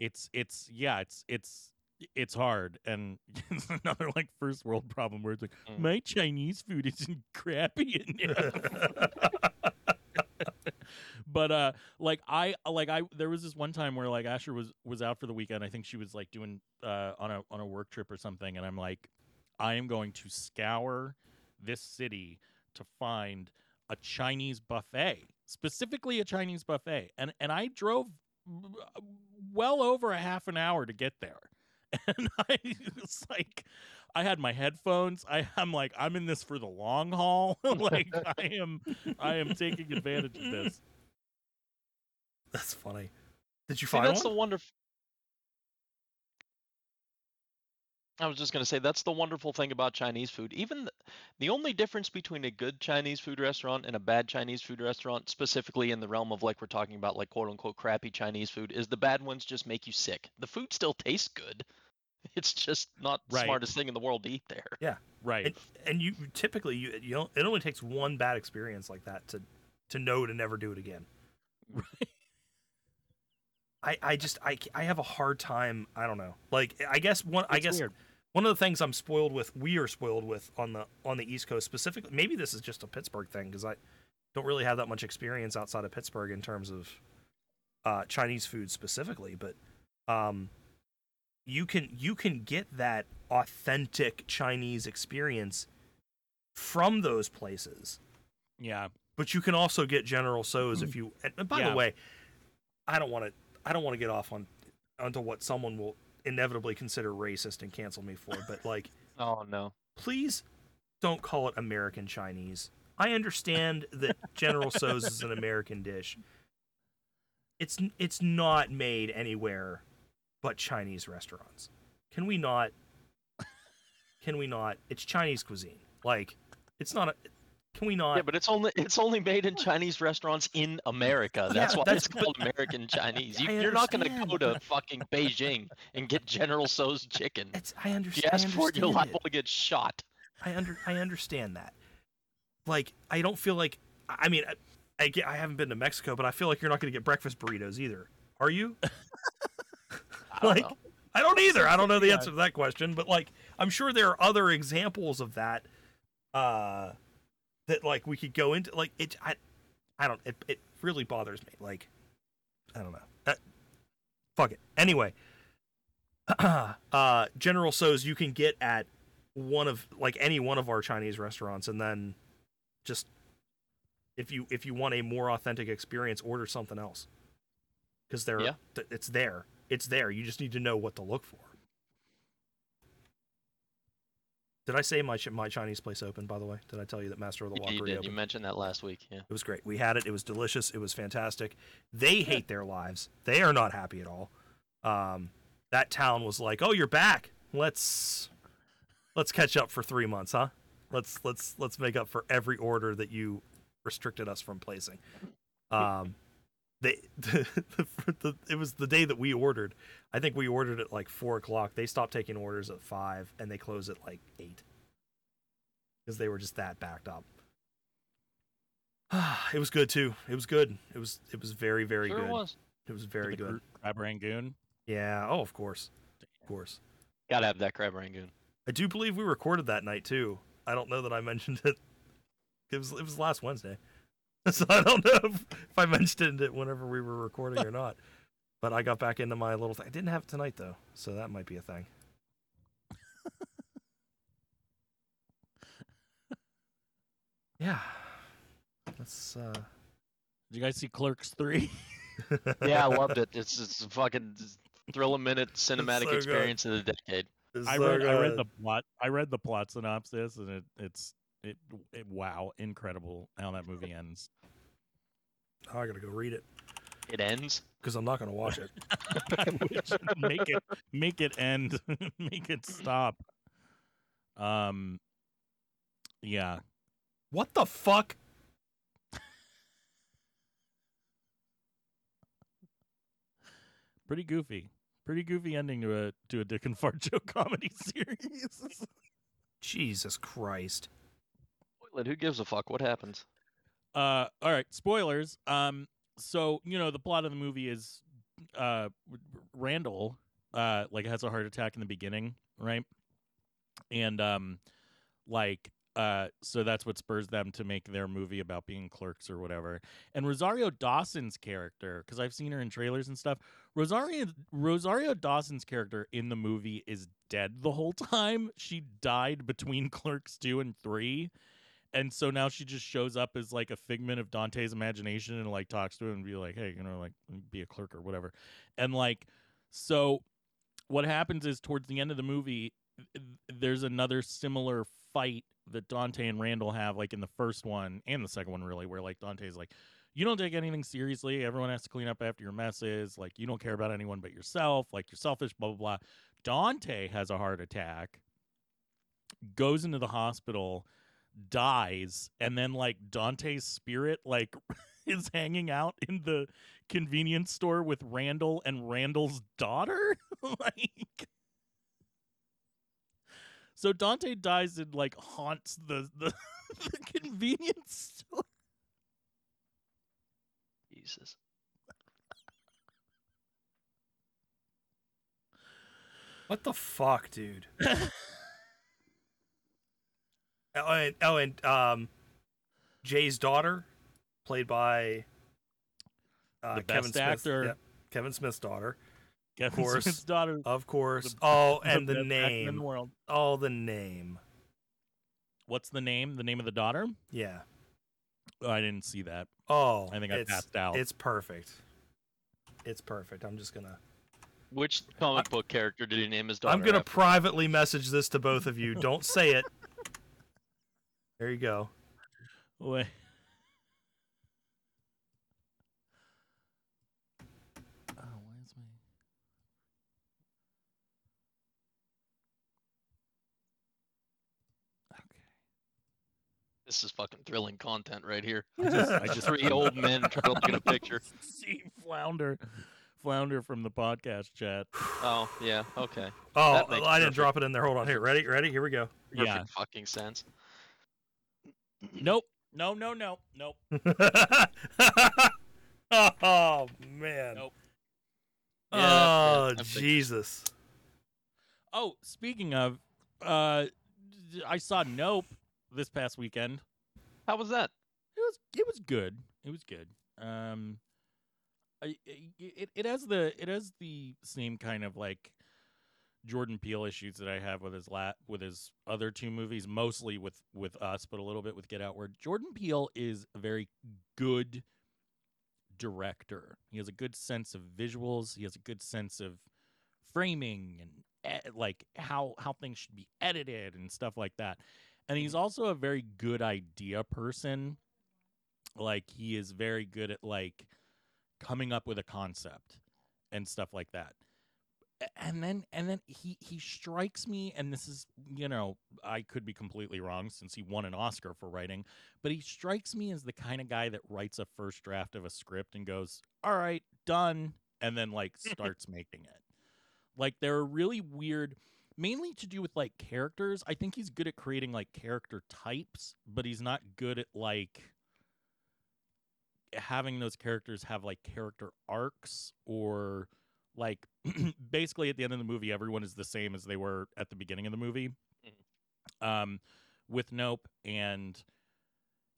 it's it's yeah it's it's it's hard and it's another like first world problem where it's like Mm. my chinese food isn't crappy enough but uh like i like i there was this one time where like asher was was out for the weekend i think she was like doing uh on a on a work trip or something and i'm like i am going to scour this city to find a chinese buffet specifically a chinese buffet and and i drove well over a half an hour to get there and i was like i had my headphones i i'm like i'm in this for the long haul like i am i am taking advantage of this That's funny. Did you See, find that's one? the wonderful. I was just gonna say that's the wonderful thing about Chinese food. Even the, the only difference between a good Chinese food restaurant and a bad Chinese food restaurant, specifically in the realm of like we're talking about like quote unquote crappy Chinese food, is the bad ones just make you sick. The food still tastes good. It's just not the Right. smartest thing in the world to eat there. Yeah, right. and, and you typically you you don't, it only takes one bad experience like that to to know to never do it again. Right. I, I just I, I have a hard time I don't know like I guess one I guess weird. One of the things I'm spoiled with we are spoiled with on the on the East Coast specifically maybe this is just a Pittsburgh thing because I don't really have that much experience outside of Pittsburgh in terms of uh, Chinese food specifically but um you can you can get that authentic Chinese experience from those places Yeah. but you can also get General Tso's if you. And by Yeah. the way, I don't want to. I don't want to get off on onto what someone will inevitably consider racist and cancel me for. But like, Oh no. please don't call it American Chinese. I understand that General Tso's is an American dish. It's it's not made anywhere but Chinese restaurants. Can we not? Can we not? It's Chinese cuisine. Like, it's not a. Can we not? Yeah, but it's only it's only made in Chinese restaurants in America. That's Yeah, why that's- it's called American Chinese. You, you're not gonna go to fucking Beijing and get General Tso's chicken. It's I If understand. you ask for it, you're liable to get shot. I under I understand that. Like I don't feel like I mean I, I get I haven't been to Mexico, but I feel like you're not going to get breakfast burritos either. Are you? I don't like know. I don't either. I don't know the answer to that question, but like I'm sure there are other examples of that uh that like we could go into like it I I don't it it really bothers me. Like I don't know. That fuck it. Anyway, uh General Tso's you can get at one of like any one of our Chinese restaurants and then just if you if you want a more authentic experience order something else because they're Yeah. th- it's there it's there you just need to know what to look for did i say my my chinese place opened by the way? Did i tell you that master of the Yeah, you walker did. You mentioned that last week. Yeah. it was great. We had it. It was delicious. It was fantastic. They hate their lives. They are not happy at all. Um that town was like oh you're back. Let's let's catch up for three months huh? Let's let's let's make up for every order that you restricted us from placing. Um they the, the, it was the day that we ordered. I think we ordered at like four o'clock. They stopped taking orders at five and they closed at like eight. Because they were just that backed up. It was good too. It was good. It was it was very very sure good. it was. it was very The good. Crab Rangoon. yeah. Oh of course. Of course. Gotta have that crab rangoon. I do believe we recorded that night too. I don't know that I mentioned it. It was it was last Wednesday, so I don't know if, if I mentioned it whenever we were recording or not. But I got back into my little thing. I didn't have it tonight though, so that might be a thing. yeah, that's uh. Did you guys see Clerks three? Yeah, I loved it. It's it's a fucking thrill a minute cinematic so good. experience of the decade. it's I so read I read the plot. I read the plot synopsis, and it it's it, it wow, incredible how that movie ends. Oh, I gotta go read it It ends. because I'm not gonna watch it. Make it make it end, make it stop. Um, yeah, What the fuck? pretty goofy, pretty goofy ending to a to a Dick and Fart joke comedy series. Jesus Christ! Toilet, Who gives a fuck? What happens? Uh, all right, spoilers. Um, so you know the plot of the movie is, uh, Randall, uh, like has a heart attack in the beginning, right? And um, like, uh, so that's what spurs them to make their movie about being clerks or whatever. And Rosario Dawson's character, because I've seen her in trailers and stuff. Rosario Rosario Dawson's character in the movie is dead the whole time. She died between Clerks two and three and so now she just shows up as like a figment of Dante's imagination and like talks to him and be like, hey, you know, like be a clerk or whatever. And like, so what happens is towards the end of the movie, there's another similar fight that Dante and Randall have, like in the first one and the second one, really, where like Dante's like, you don't take anything seriously. Everyone has to clean up after your messes. Like, you don't care about anyone but yourself. Like, you're selfish, blah, blah, blah. Dante has a heart attack, goes into the hospital, dies, and then like Dante's spirit like is hanging out in the convenience store with Randall and Randall's daughter. like so Dante dies and like haunts the the, the convenience store. Jesus. What the fuck, dude? Oh, and, oh, and um, Jay's daughter, played by uh, The Kevin best Smith. actor. Yep, Kevin Smith's daughter, Kevin course. Smith's daughter. of course. The- oh, and the, best actor in name. the world. Oh, the name. What's the name? The name of the daughter? Yeah. Oh, I didn't see that. Oh, I think I passed out. It's perfect. It's perfect. I'm just gonna. Which comic book character did he name his daughter? I'm gonna after? privately message this to both of you. Don't say it. There you go. Wait. Oh, where's my? Okay. This is fucking thrilling content right here. I just, I just Three old men trying to look at a picture. See flounder, flounder from the podcast chat. Oh yeah, okay. Oh, That makes I didn't perfect- drop it in there. Hold on here. Ready? Ready? Here we go. Perfect Yeah. fucking sense. Nope. No. No. No. Nope. oh man. Nope. Yeah, yeah, oh I think- Jesus. Oh, speaking of, uh, I saw Nope this past weekend. How was that? It was it was good. It was good. Um, I, I- it it has the it has the same kind of like Jordan Peele issues that I have with his la- with his other two movies, mostly with with us, but a little bit with Get Out. Where Jordan Peele is a very good director. He has a good sense of visuals. He has a good sense of framing and like how how things should be edited and stuff like that. And he's mm-hmm. also a very good idea person. Like he is very good at like coming up with a concept and stuff like that. And then and then he he strikes me and this is, you know, I could be completely wrong since he won an Oscar for writing, but he strikes me as the kind of guy that writes a first draft of a script and goes, "All right, done," and then like starts making it. Like there are really weird mainly to do with like characters. I think he's good at creating like character types, but he's not good at like having those characters have like character arcs or like basically at the end of the movie everyone is the same as they were at the beginning of the movie. Um with Nope and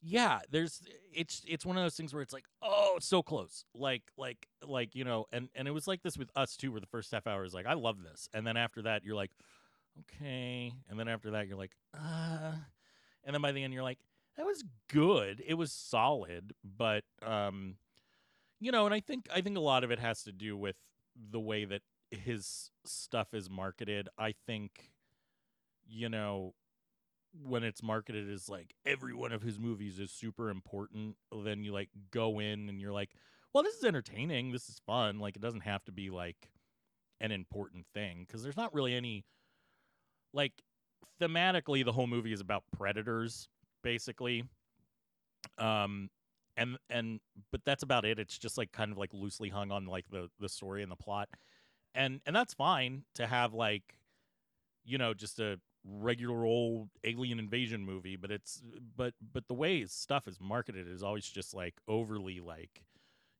yeah, there's it's it's one of those things where it's like, oh, it's so close. Like like like, you know, and and it was like this with us too where the first half hour is like, I love this. And then after that you're like, okay. And then after that you're like, uh and then by the end you're like, that was good. It was solid, but um you know, and I think I think a lot of it has to do with the way that his stuff is marketed. I think you know, when it's marketed as like every one of his movies is super important, then you like go in and you're like, well, this is entertaining. This is fun. Like, it doesn't have to be like an important thing because there's not really any like thematically the whole movie is about predators basically um and and but that's about it. It's just like kind of like loosely hung on like the the story and the plot. And and that's fine to have like you know just a regular old alien invasion movie but it's but but the way stuff is marketed is always just like overly like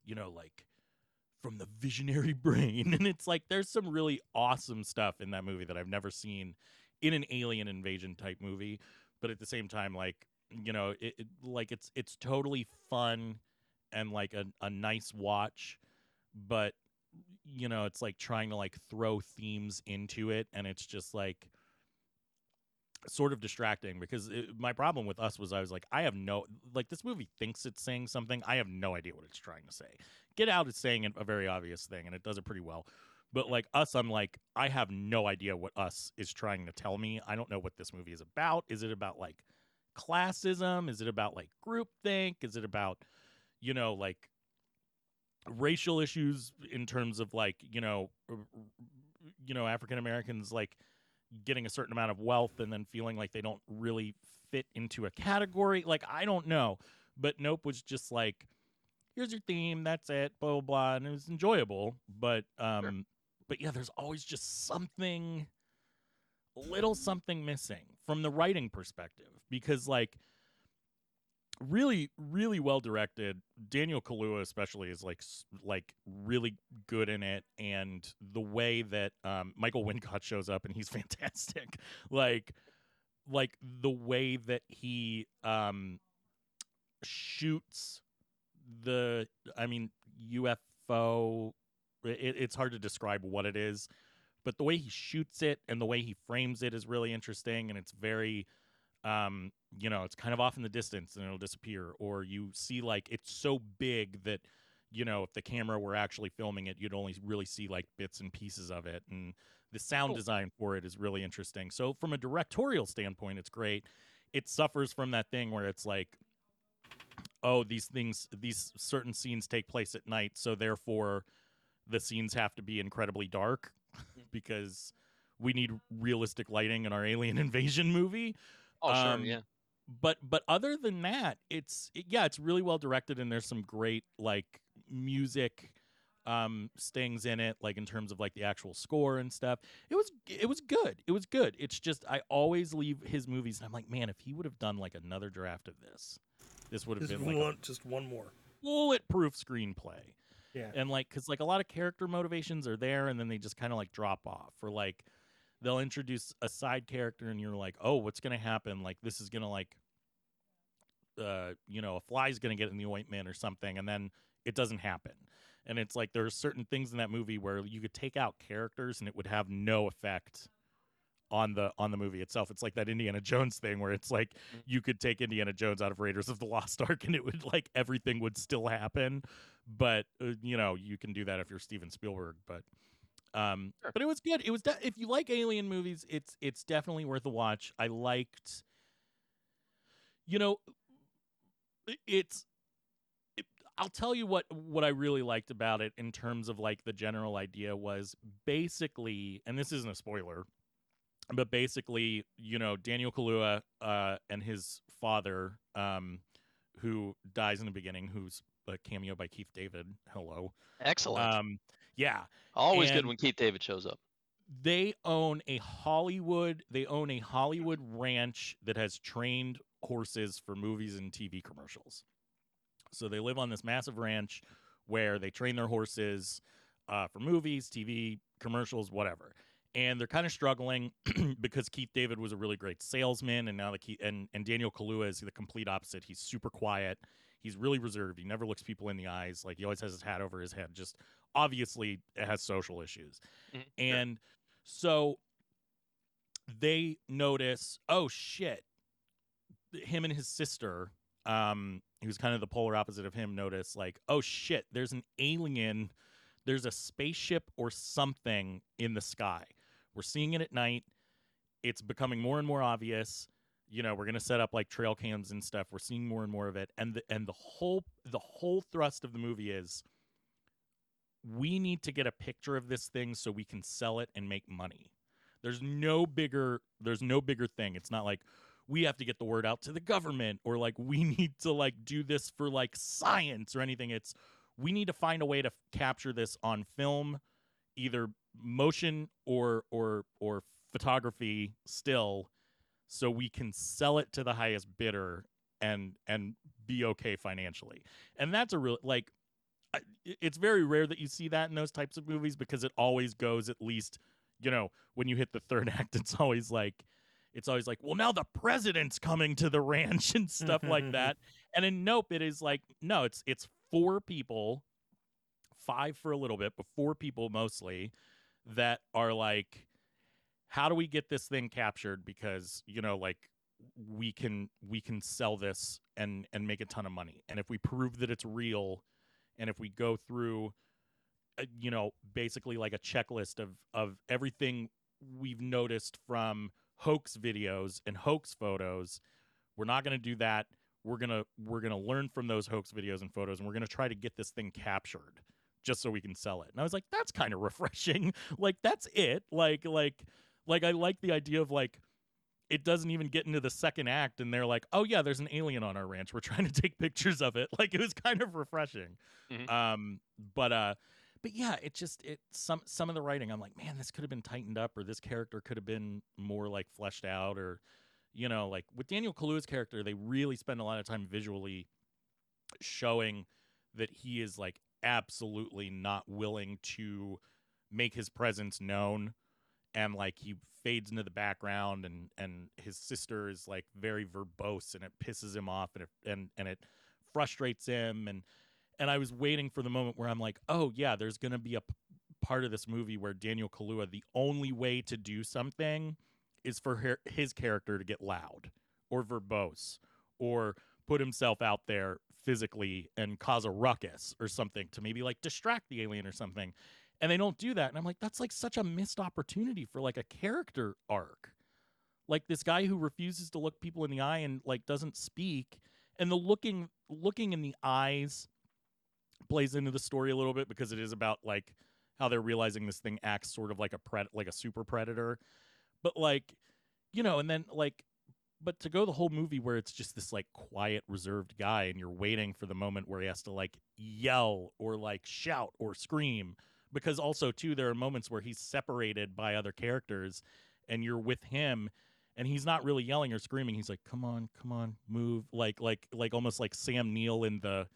you know like from the visionary brain. And it's like there's some really awesome stuff in that movie that I've never seen in an alien invasion type movie. But at the same time like you know it, it like it's it's totally fun and like a, a nice watch but you know it's like trying to like throw themes into it and it's just like sort of distracting because it, my problem with us was I was like I have no like this movie thinks it's saying something I have no idea what it's trying to say. Get Out is saying a very obvious thing and it does it pretty well. But like us I'm like I have no idea what us is trying to tell me. I don't know what this movie is about. Is it about like classism? Is it about like groupthink? Is it about you know like racial issues in terms of like you know you know African Americans like getting a certain amount of wealth and then feeling like they don't really fit into a category. Like I don't know, but Nope was just like, here's your theme, that's it, blah blah blah, and it was enjoyable. But um, but yeah, there's always just something, little something missing from the writing perspective because like really really well directed. Daniel Kaluuya especially is like like really good in it and the way that um michael wincott shows up and he's fantastic like like the way that he um shoots the i mean ufo it, it's hard to describe what it is but the way he shoots it and the way he frames it is really interesting and it's very um you know it's kind of off in the distance and it'll disappear or you see like it's so big that you know if the camera were actually filming it you'd only really see like bits and pieces of it and the sound Cool. design for it is really interesting. So from a directorial standpoint it's great. It suffers from that thing where it's like oh these things these certain scenes take place at night so therefore the scenes have to be incredibly dark because we need realistic lighting in our alien invasion movie Oh, sure, Um, yeah. but but other than that it's it, yeah it's really well directed and there's some great like music um stings in it like in terms of like the actual score and stuff it was it was good it was good it's just i always leave his movies and i'm like man if he would have done like another draft of this this would have been like one, just one more. bulletproof screenplay Yeah. and like because like a lot of character motivations are there and then they just kind of like drop off or like they'll introduce a side character and you're like oh what's gonna happen? Like this is gonna like uh you know a fly's gonna get in the ointment or something and then it doesn't happen. And it's like there are certain things in that movie where you could take out characters and it would have no effect on the on the movie itself. It's like that indiana jones thing where it's like Mhm. you could take indiana jones out of raiders of the lost ark and it would like everything would still happen. But uh, you know you can do that if you're steven spielberg but um Sure. but it was good it was de- if you like alien movies it's it's definitely worth a watch i liked you know it's it, i'll tell you what what i really liked about it in terms of like the general idea was basically and this isn't a spoiler but basically you know daniel Kaluuya uh and his father um who dies in the beginning who's a cameo by keith david hello Excellent. um yeah Always good when Keith David shows up. they own a Hollywood they own a Hollywood ranch that has trained horses for movies and TV commercials. So they live on this massive ranch where they train their horses uh, for movies, TV, commercials, whatever. And they're kind of struggling because Keith David was a really great salesman, and now the Keith, and and Daniel Kaluuya is the complete opposite. He's super quiet. He's really reserved. He never looks people in the eyes. Like he always has his hat over his head. Just obviously it has social issues. Mhm, sure. And so they notice, oh shit, him and his sister, um, he was kind of the polar opposite of him, notice like, oh shit, there's an alien, there's a spaceship or something in the sky. We're seeing it at night. It's becoming more and more obvious. You know, we're gonna set up like trail cams and stuff. We're seeing more and more of it. And the and the whole the whole thrust of the movie is we need to get a picture of this thing so we can sell it and make money. There's no bigger there's no bigger thing. It's not like we have to get the word out to the government or like we need to like do this for like science or anything. It's we need to find a way to f- capture this on film, either motion or or or photography still so we can sell it to the highest bidder and and be okay financially. And that's a real like it's very rare that you see that in those types of movies because it always goes at least you know when you hit the third act it's always like it's always like well now the president's coming to the ranch and stuff like that and in nope it is like no it's it's four people five for a little bit but four people mostly that are like how do we get this thing captured because you know like we can we can sell this and and make a ton of money and if we prove that it's real and if we go through uh, you know basically like a checklist of of everything we've noticed from hoax videos and hoax photos we're not going to do that we're going to we're going to learn from those hoax videos and photos and we're going to try to get this thing captured just so we can sell it. And I was like, that's kind of refreshing. like that's it. Like like like I like the idea of like it doesn't even get into the second act and they're like, "Oh yeah, there's an alien on our ranch. We're trying to take pictures of it." Like it was kind of refreshing. Mhm. Um but uh but yeah, it just it some some of the writing I'm like, "Man, this could have been tightened up or this character could have been more like fleshed out or you know, like with Daniel Kaluuya's character, they really spend a lot of time visually showing that he is like absolutely not willing to make his presence known and like he fades into the background and and his sister is like very verbose and it pisses him off and it and and it frustrates him. And and I was waiting for the moment where I'm like, "Oh yeah, there's to be a p- part of this movie where Daniel Kaluuya the only way to do something is for her, his character to get loud or verbose or put himself out there physically and cause a ruckus or something to maybe like distract the alien or something and they don't do that. And i'm like that's like such a missed opportunity for like a character arc. Like this guy who refuses to look people in the eye and like doesn't speak and the looking looking in the eyes plays into the story a little bit because it is about like how they're realizing this thing acts sort of like a pred like a super predator. But like you know and then like but to go the whole movie where it's just this like quiet reserved guy and you're waiting for the moment where he has to like yell or like shout or scream because also too there are moments where he's separated by other characters and you're with him and he's not really yelling or screaming. He's like come on come on move like like like almost like sam neill in the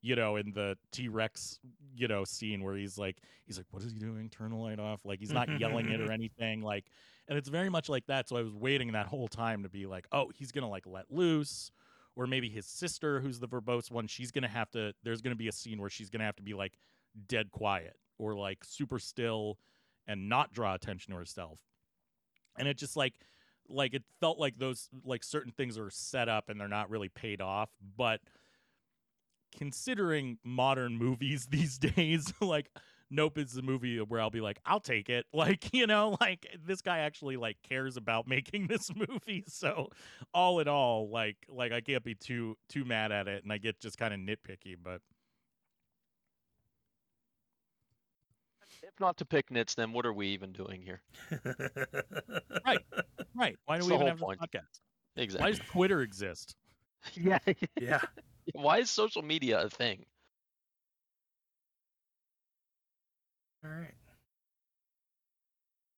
you know in the t-rex you know scene where he's like he's like what is he doing? Turn the light off. Like he's not yelling it or anything like and it's very much like that. So i was waiting that whole time to be like oh he's gonna like let loose or maybe his sister who's the verbose one she's gonna have to there's gonna be a scene where she's gonna have to be like dead quiet or like super still and not draw attention to herself. And it just like like it felt like those like certain things are set up and they're not really paid off. But considering modern movies these days like nope is a movie where i'll be like i'll take it. Like you know like this guy actually like cares about making this movie. So all in all like like i can't be too too mad at it and i get just kind of nitpicky but If not to pick nits, then what are we even doing here? right right. why That's do we even have point. this podcast why does twitter exist yeah. yeah. Why is social media a thing? All right.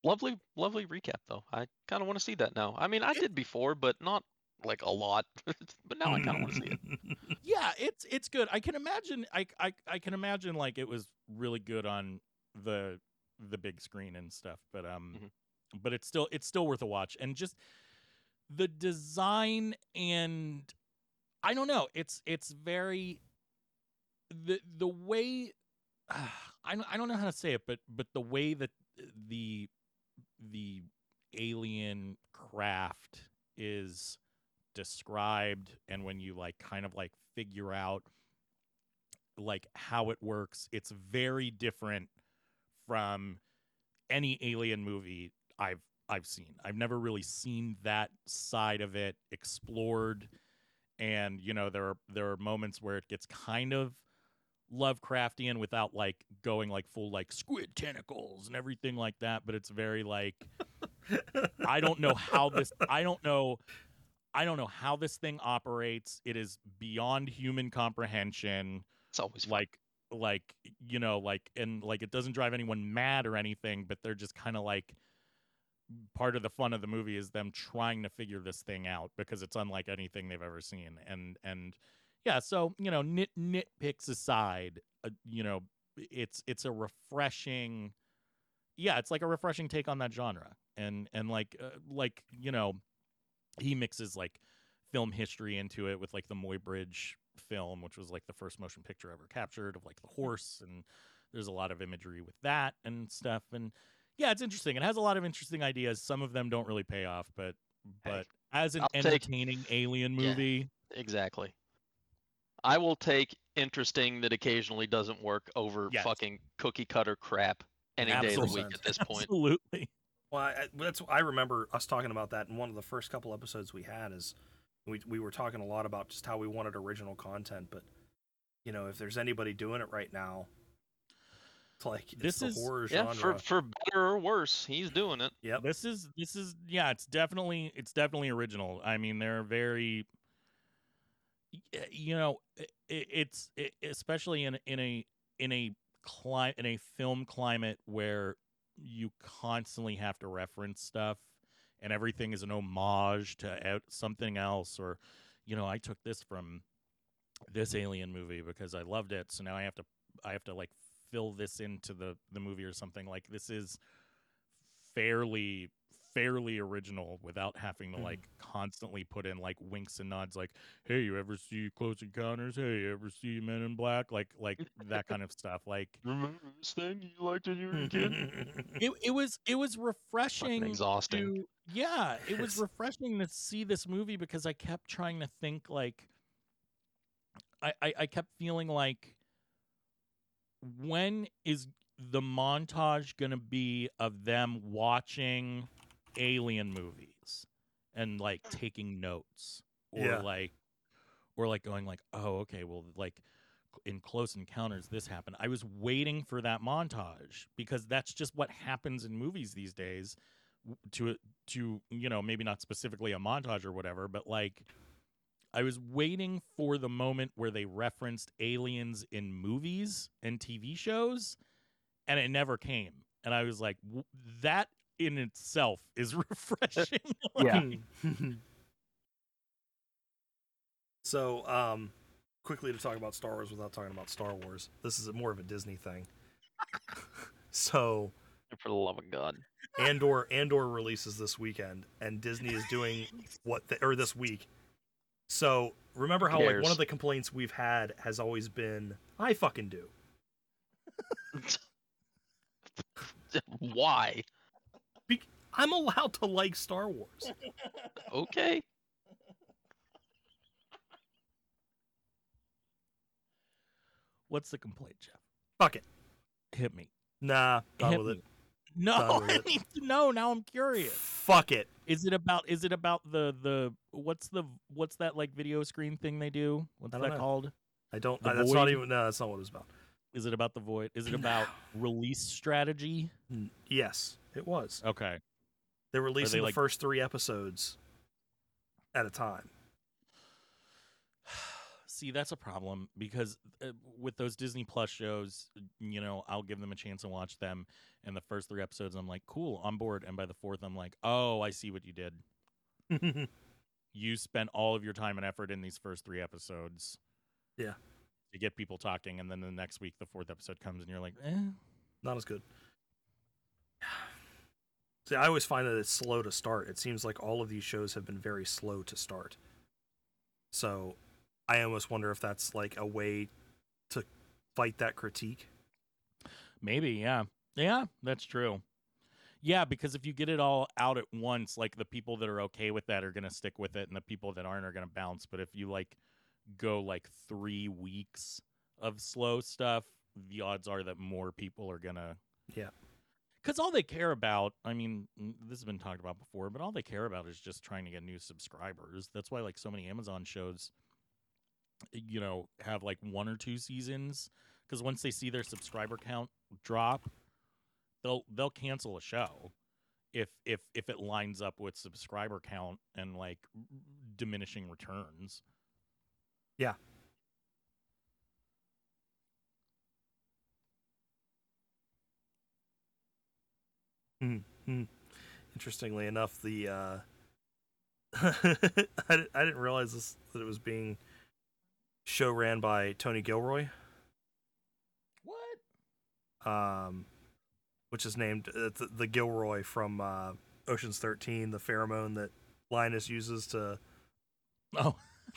Lovely, lovely recap though. I kind of want to see that now. I mean, I did before, but not like a lot. but now I kind of want to see it. yeah it's it's good i can imagine I, I i can imagine like it was really good on the the big screen and stuff but um Mhm. but it's still it's still worth a watch and just the design and i don't know it's it's very the the way I I don't know how to say it but but the way that the the alien craft is described and when you like kind of like figure out like how it works it's very different from any alien movie i've i've seen i've never really seen that side of it explored and you know there are there are moments where it gets kind of lovecraftian without like going like full like squid tentacles and everything like that but it's very like I don't know how this I don't know I don't know how this thing operates. It is beyond human comprehension. It's always. Like like you know, like and like it doesn't drive anyone mad or anything, but they're just kind of like part of the fun of the movie is them trying to figure this thing out because it's unlike anything they've ever seen. And and yeah, so you know, nit nitpicks aside, uh, you know, it's it's a refreshing yeah, it's like a refreshing take on that genre. And and like uh, like, you know, he mixes like film history into it with like the Muybridge film, which was like the first motion picture ever captured of like the horse and there's a lot of imagery with that and stuff and yeah, it's interesting. It has a lot of interesting ideas. Some of them don't really pay off, but Hey, but as an I'll take- entertaining alien Yeah. movie, Exactly. I will take interesting that occasionally doesn't work over Yes. fucking cookie cutter crap any day of the week at this point. absolutely. Well, I, I- that's I remember us talking about that in one of the first couple episodes we had. Is we we were talking a lot about just how we wanted original content, but you know, if there's anybody doing it right now, It's like it's This the is- horror Yeah, genre. for for better or worse, he's doing it. Yeah, This is this is yeah, it's definitely it's definitely original. I mean, they're very you know, i- i- it's i especially in in a in a cli- in a film climate where you constantly have to reference stuff and everything is an homage to something else or you know, I took this from this alien movie because I loved it, so now I have to I have to like fill this into the the movie or something. Like this is fairly fairly original without having to Mhm. like constantly put in like winks and nods like hey you ever see close encounters hey you ever see men in black like like that kind of stuff like Remember this thing you liked when you were a kid? it, it was it was refreshing exhausting. to- yeah it was refreshing to see this movie because i kept trying to think like I, I i kept feeling like when is the montage gonna be of them watching alien movies and like hmm. taking notes or Yeah. like or like going like oh okay well like in close encounters this happened. I was waiting for that montage because that's just what happens in movies these days to to you know maybe not specifically a montage or whatever but like i was waiting for the moment where they referenced aliens in movies and tv shows and it never came. And i was like w- that in itself is refreshing Yeah. so, um, quickly to talk about Star Wars without talking about Star Wars. This is more of a Disney thing. so, For the love of God. Andor Andor releases this weekend, and Disney is doing what the, or this week. So remember how like one of the complaints we've had has always been I fucking do. Why? Be- I'm allowed to like Star Wars. Okay. what's the complaint jeff Fuck it. hit me Nah, done Hit with me. it. no with i it. need to know now i'm curious Fuck it. Is it about is it about the the what's the what's that like video screen thing they do? What's that know. called? I don't. The I, that's not even. No, that's not what it's about. Is it about the void? Is it about release strategy? Yes, it was. Okay. They're releasing the like- first three episodes at a time. See, that's a problem because uh, with those Disney Plus shows, you know, I'll give them a chance and watch them. And the first three episodes, I'm like, cool, on board. And by the fourth, I'm like, oh, I see what you did. You spent all of your time and effort in these first three episodes. Yeah. To get people talking. And then the next week, the fourth episode comes, and you're like, eh. not as good. See, I always find that it's slow to start. It seems like all of these shows have been very slow to start. So, I almost wonder if that's like a way to fight that critique. Maybe, yeah. Yeah, that's true. Yeah, because if you get it all out at once, like the people that are okay with that are going to stick with it and the people that aren't are going to bounce. But if you like go like 3 weeks of slow stuff, the odds are that more people are going to Yeah. Cuz all they care about, I mean, this has been talked about before, but all they care about is just trying to get new subscribers. That's why like so many Amazon shows you know, have like one or two seasons because once they see their subscriber count drop, they'll they'll cancel a show if if if it lines up with subscriber count and like diminishing returns. Yeah. Hmm. Interestingly enough, the uh, I, I didn't realize this that it was being show ran by Tony Gilroy, What? um, which is named uh, the, the Gilroy from uh, Ocean's Thirteen. The pheromone that Linus uses to Oh,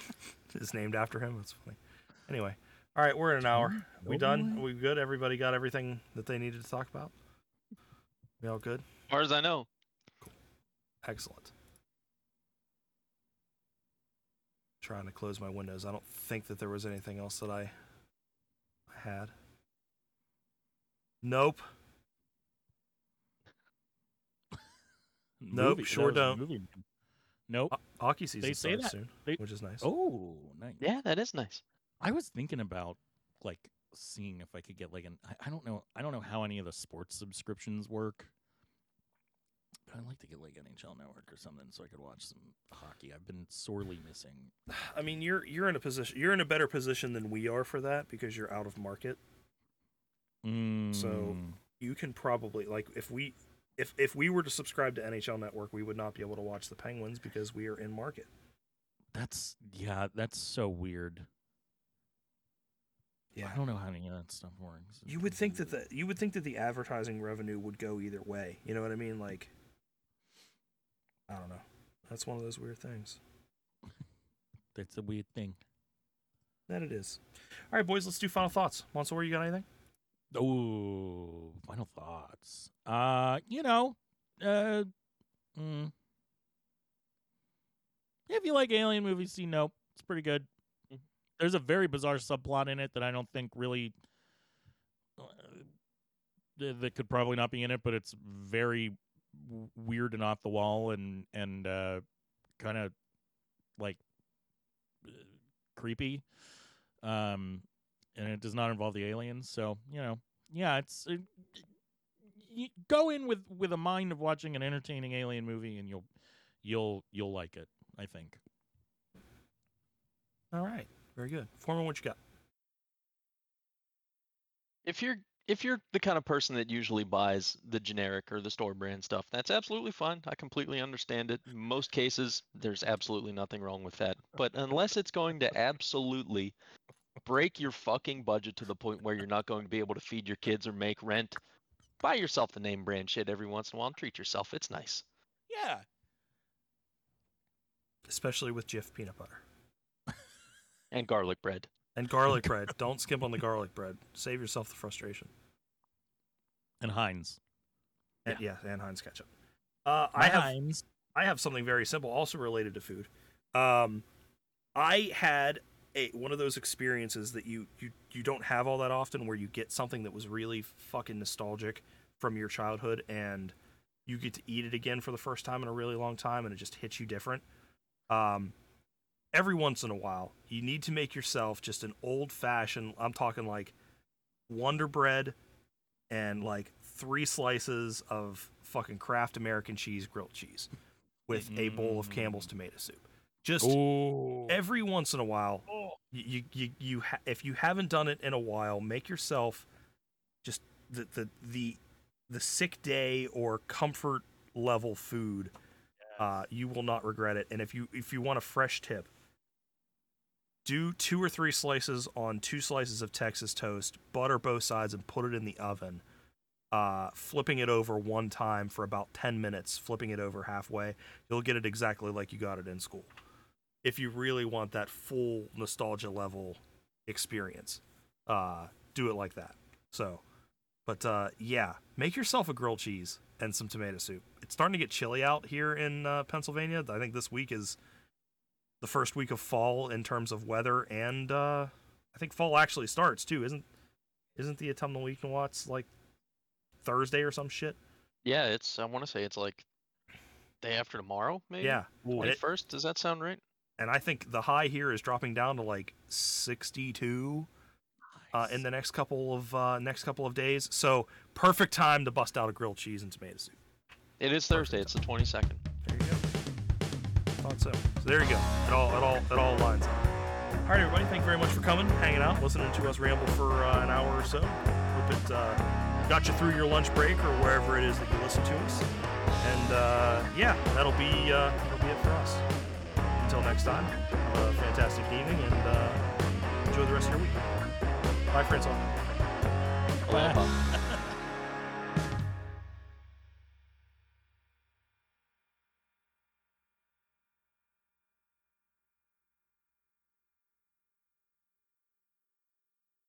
is named after him. That's funny. Anyway, all right, we're in an hour. We done? We good? Everybody got everything that they needed to talk about? We all good? As far as I know. Excellent. Trying to close my windows. I don't think that there was anything else that I I had. Nope. Nope, movie- sure don't. movie. Nope. Ho- Hockey season say starts that- soon, they- which is nice. Oh, nice. Yeah, that is nice. I was thinking about like seeing if I could get like an I, I don't know I don't know how any of the sports subscriptions work. But I'd like to get like NHL Network or something so I could watch some hockey. I've been sorely missing. I mean, you're you're in a position you're in a better position than we are for that because you're out of market. Mm, You can probably like if we if if we were to subscribe to NHL Network, we would not be able to watch the Penguins because we are in market. that's yeah, that's so weird. Yeah. I don't know how any of that stuff works. You would think that the you would think that the advertising revenue would go either way. You know what I mean? Like I don't know. That's one of those weird things. that's a weird thing. That it is. All right, boys, let's do final thoughts. Mansoor, you got anything? Oh, final thoughts. Uh, you know, uh, mm, if you like alien movies, see Nope. It's pretty good. Mhm. There's a very bizarre subplot in it that I don't think really uh, that could probably not be in it, but it's very w- weird and off the wall and and uh, kind of like uh, creepy. Um, and it does not involve the aliens. So you know, yeah, it's it, you go in with with a mind of watching an entertaining alien movie, and you'll you'll you'll like it. I think. All right. Very good. Foreman, what you got? If you're if you're the kind of person that usually buys the generic or the store brand stuff, that's absolutely fine. I completely understand it. In most cases, there's absolutely nothing wrong with that. But unless it's going to absolutely break your fucking budget to the point where you're not going to be able to feed your kids or make rent, buy yourself the name brand shit every once in a while and treat yourself. It's nice. Yeah. Especially with Jif peanut butter And garlic bread. And garlic bread. Don't skimp on the garlic bread. Save yourself the frustration. And Heinz. And, yeah. and Heinz ketchup. Uh, I have Heinz. I have something very simple, also related to food. Um, I had a one of those experiences that you you you don't have all that often, where you get something that was really fucking nostalgic from your childhood, and you get to eat it again for the first time in a really long time, and it just hits you different. Um, every once in a while, you need to make yourself just an old fashioned. I'm talking like Wonder Bread and like three slices of fucking Kraft American cheese grilled cheese with a bowl of Campbell's tomato soup. Just Oh. every once in a while, you you you, you ha- if you haven't done it in a while, make yourself just the the the the sick day or comfort level food. Uh, you will not regret it. And if you if you want a fresh tip, do two or three slices on two slices of Texas toast, butter both sides, and put it in the oven. Uh, flipping it over one time for about 10 minutes, flipping it over halfway, you'll get it exactly like you got it in school. If you really want that full nostalgia level experience, uh, do it like that. So, but uh, yeah, make yourself a grilled cheese and some tomato soup. It's starting to get chilly out here in uh, Pennsylvania. I think this week is the first week of fall in terms of weather, and uh, I think fall actually starts too. Isn't isn't the autumnal week in equinox like Thursday or some shit? Yeah, it's I want to say it's like day after tomorrow, maybe. Yeah, and, first. Does that sound right? and I think the high here is dropping down to like 62 uh, in the next couple of uh, next couple of days. So perfect time to bust out a grilled cheese and tomato soup. It is Thursday. It's the twenty second. Thought so. So there you go. It all it all it all lines up. All right, everybody. Thank you very much for coming, hanging out, listening to us ramble for uh, an hour or so. Hope it uh, got you through your lunch break or wherever it is that you listen to us. And uh, yeah, that'll be uh, that'll be it for us. Until next time, have a fantastic evening and uh, enjoy the rest of your week. Bye, friends. all. Aloha.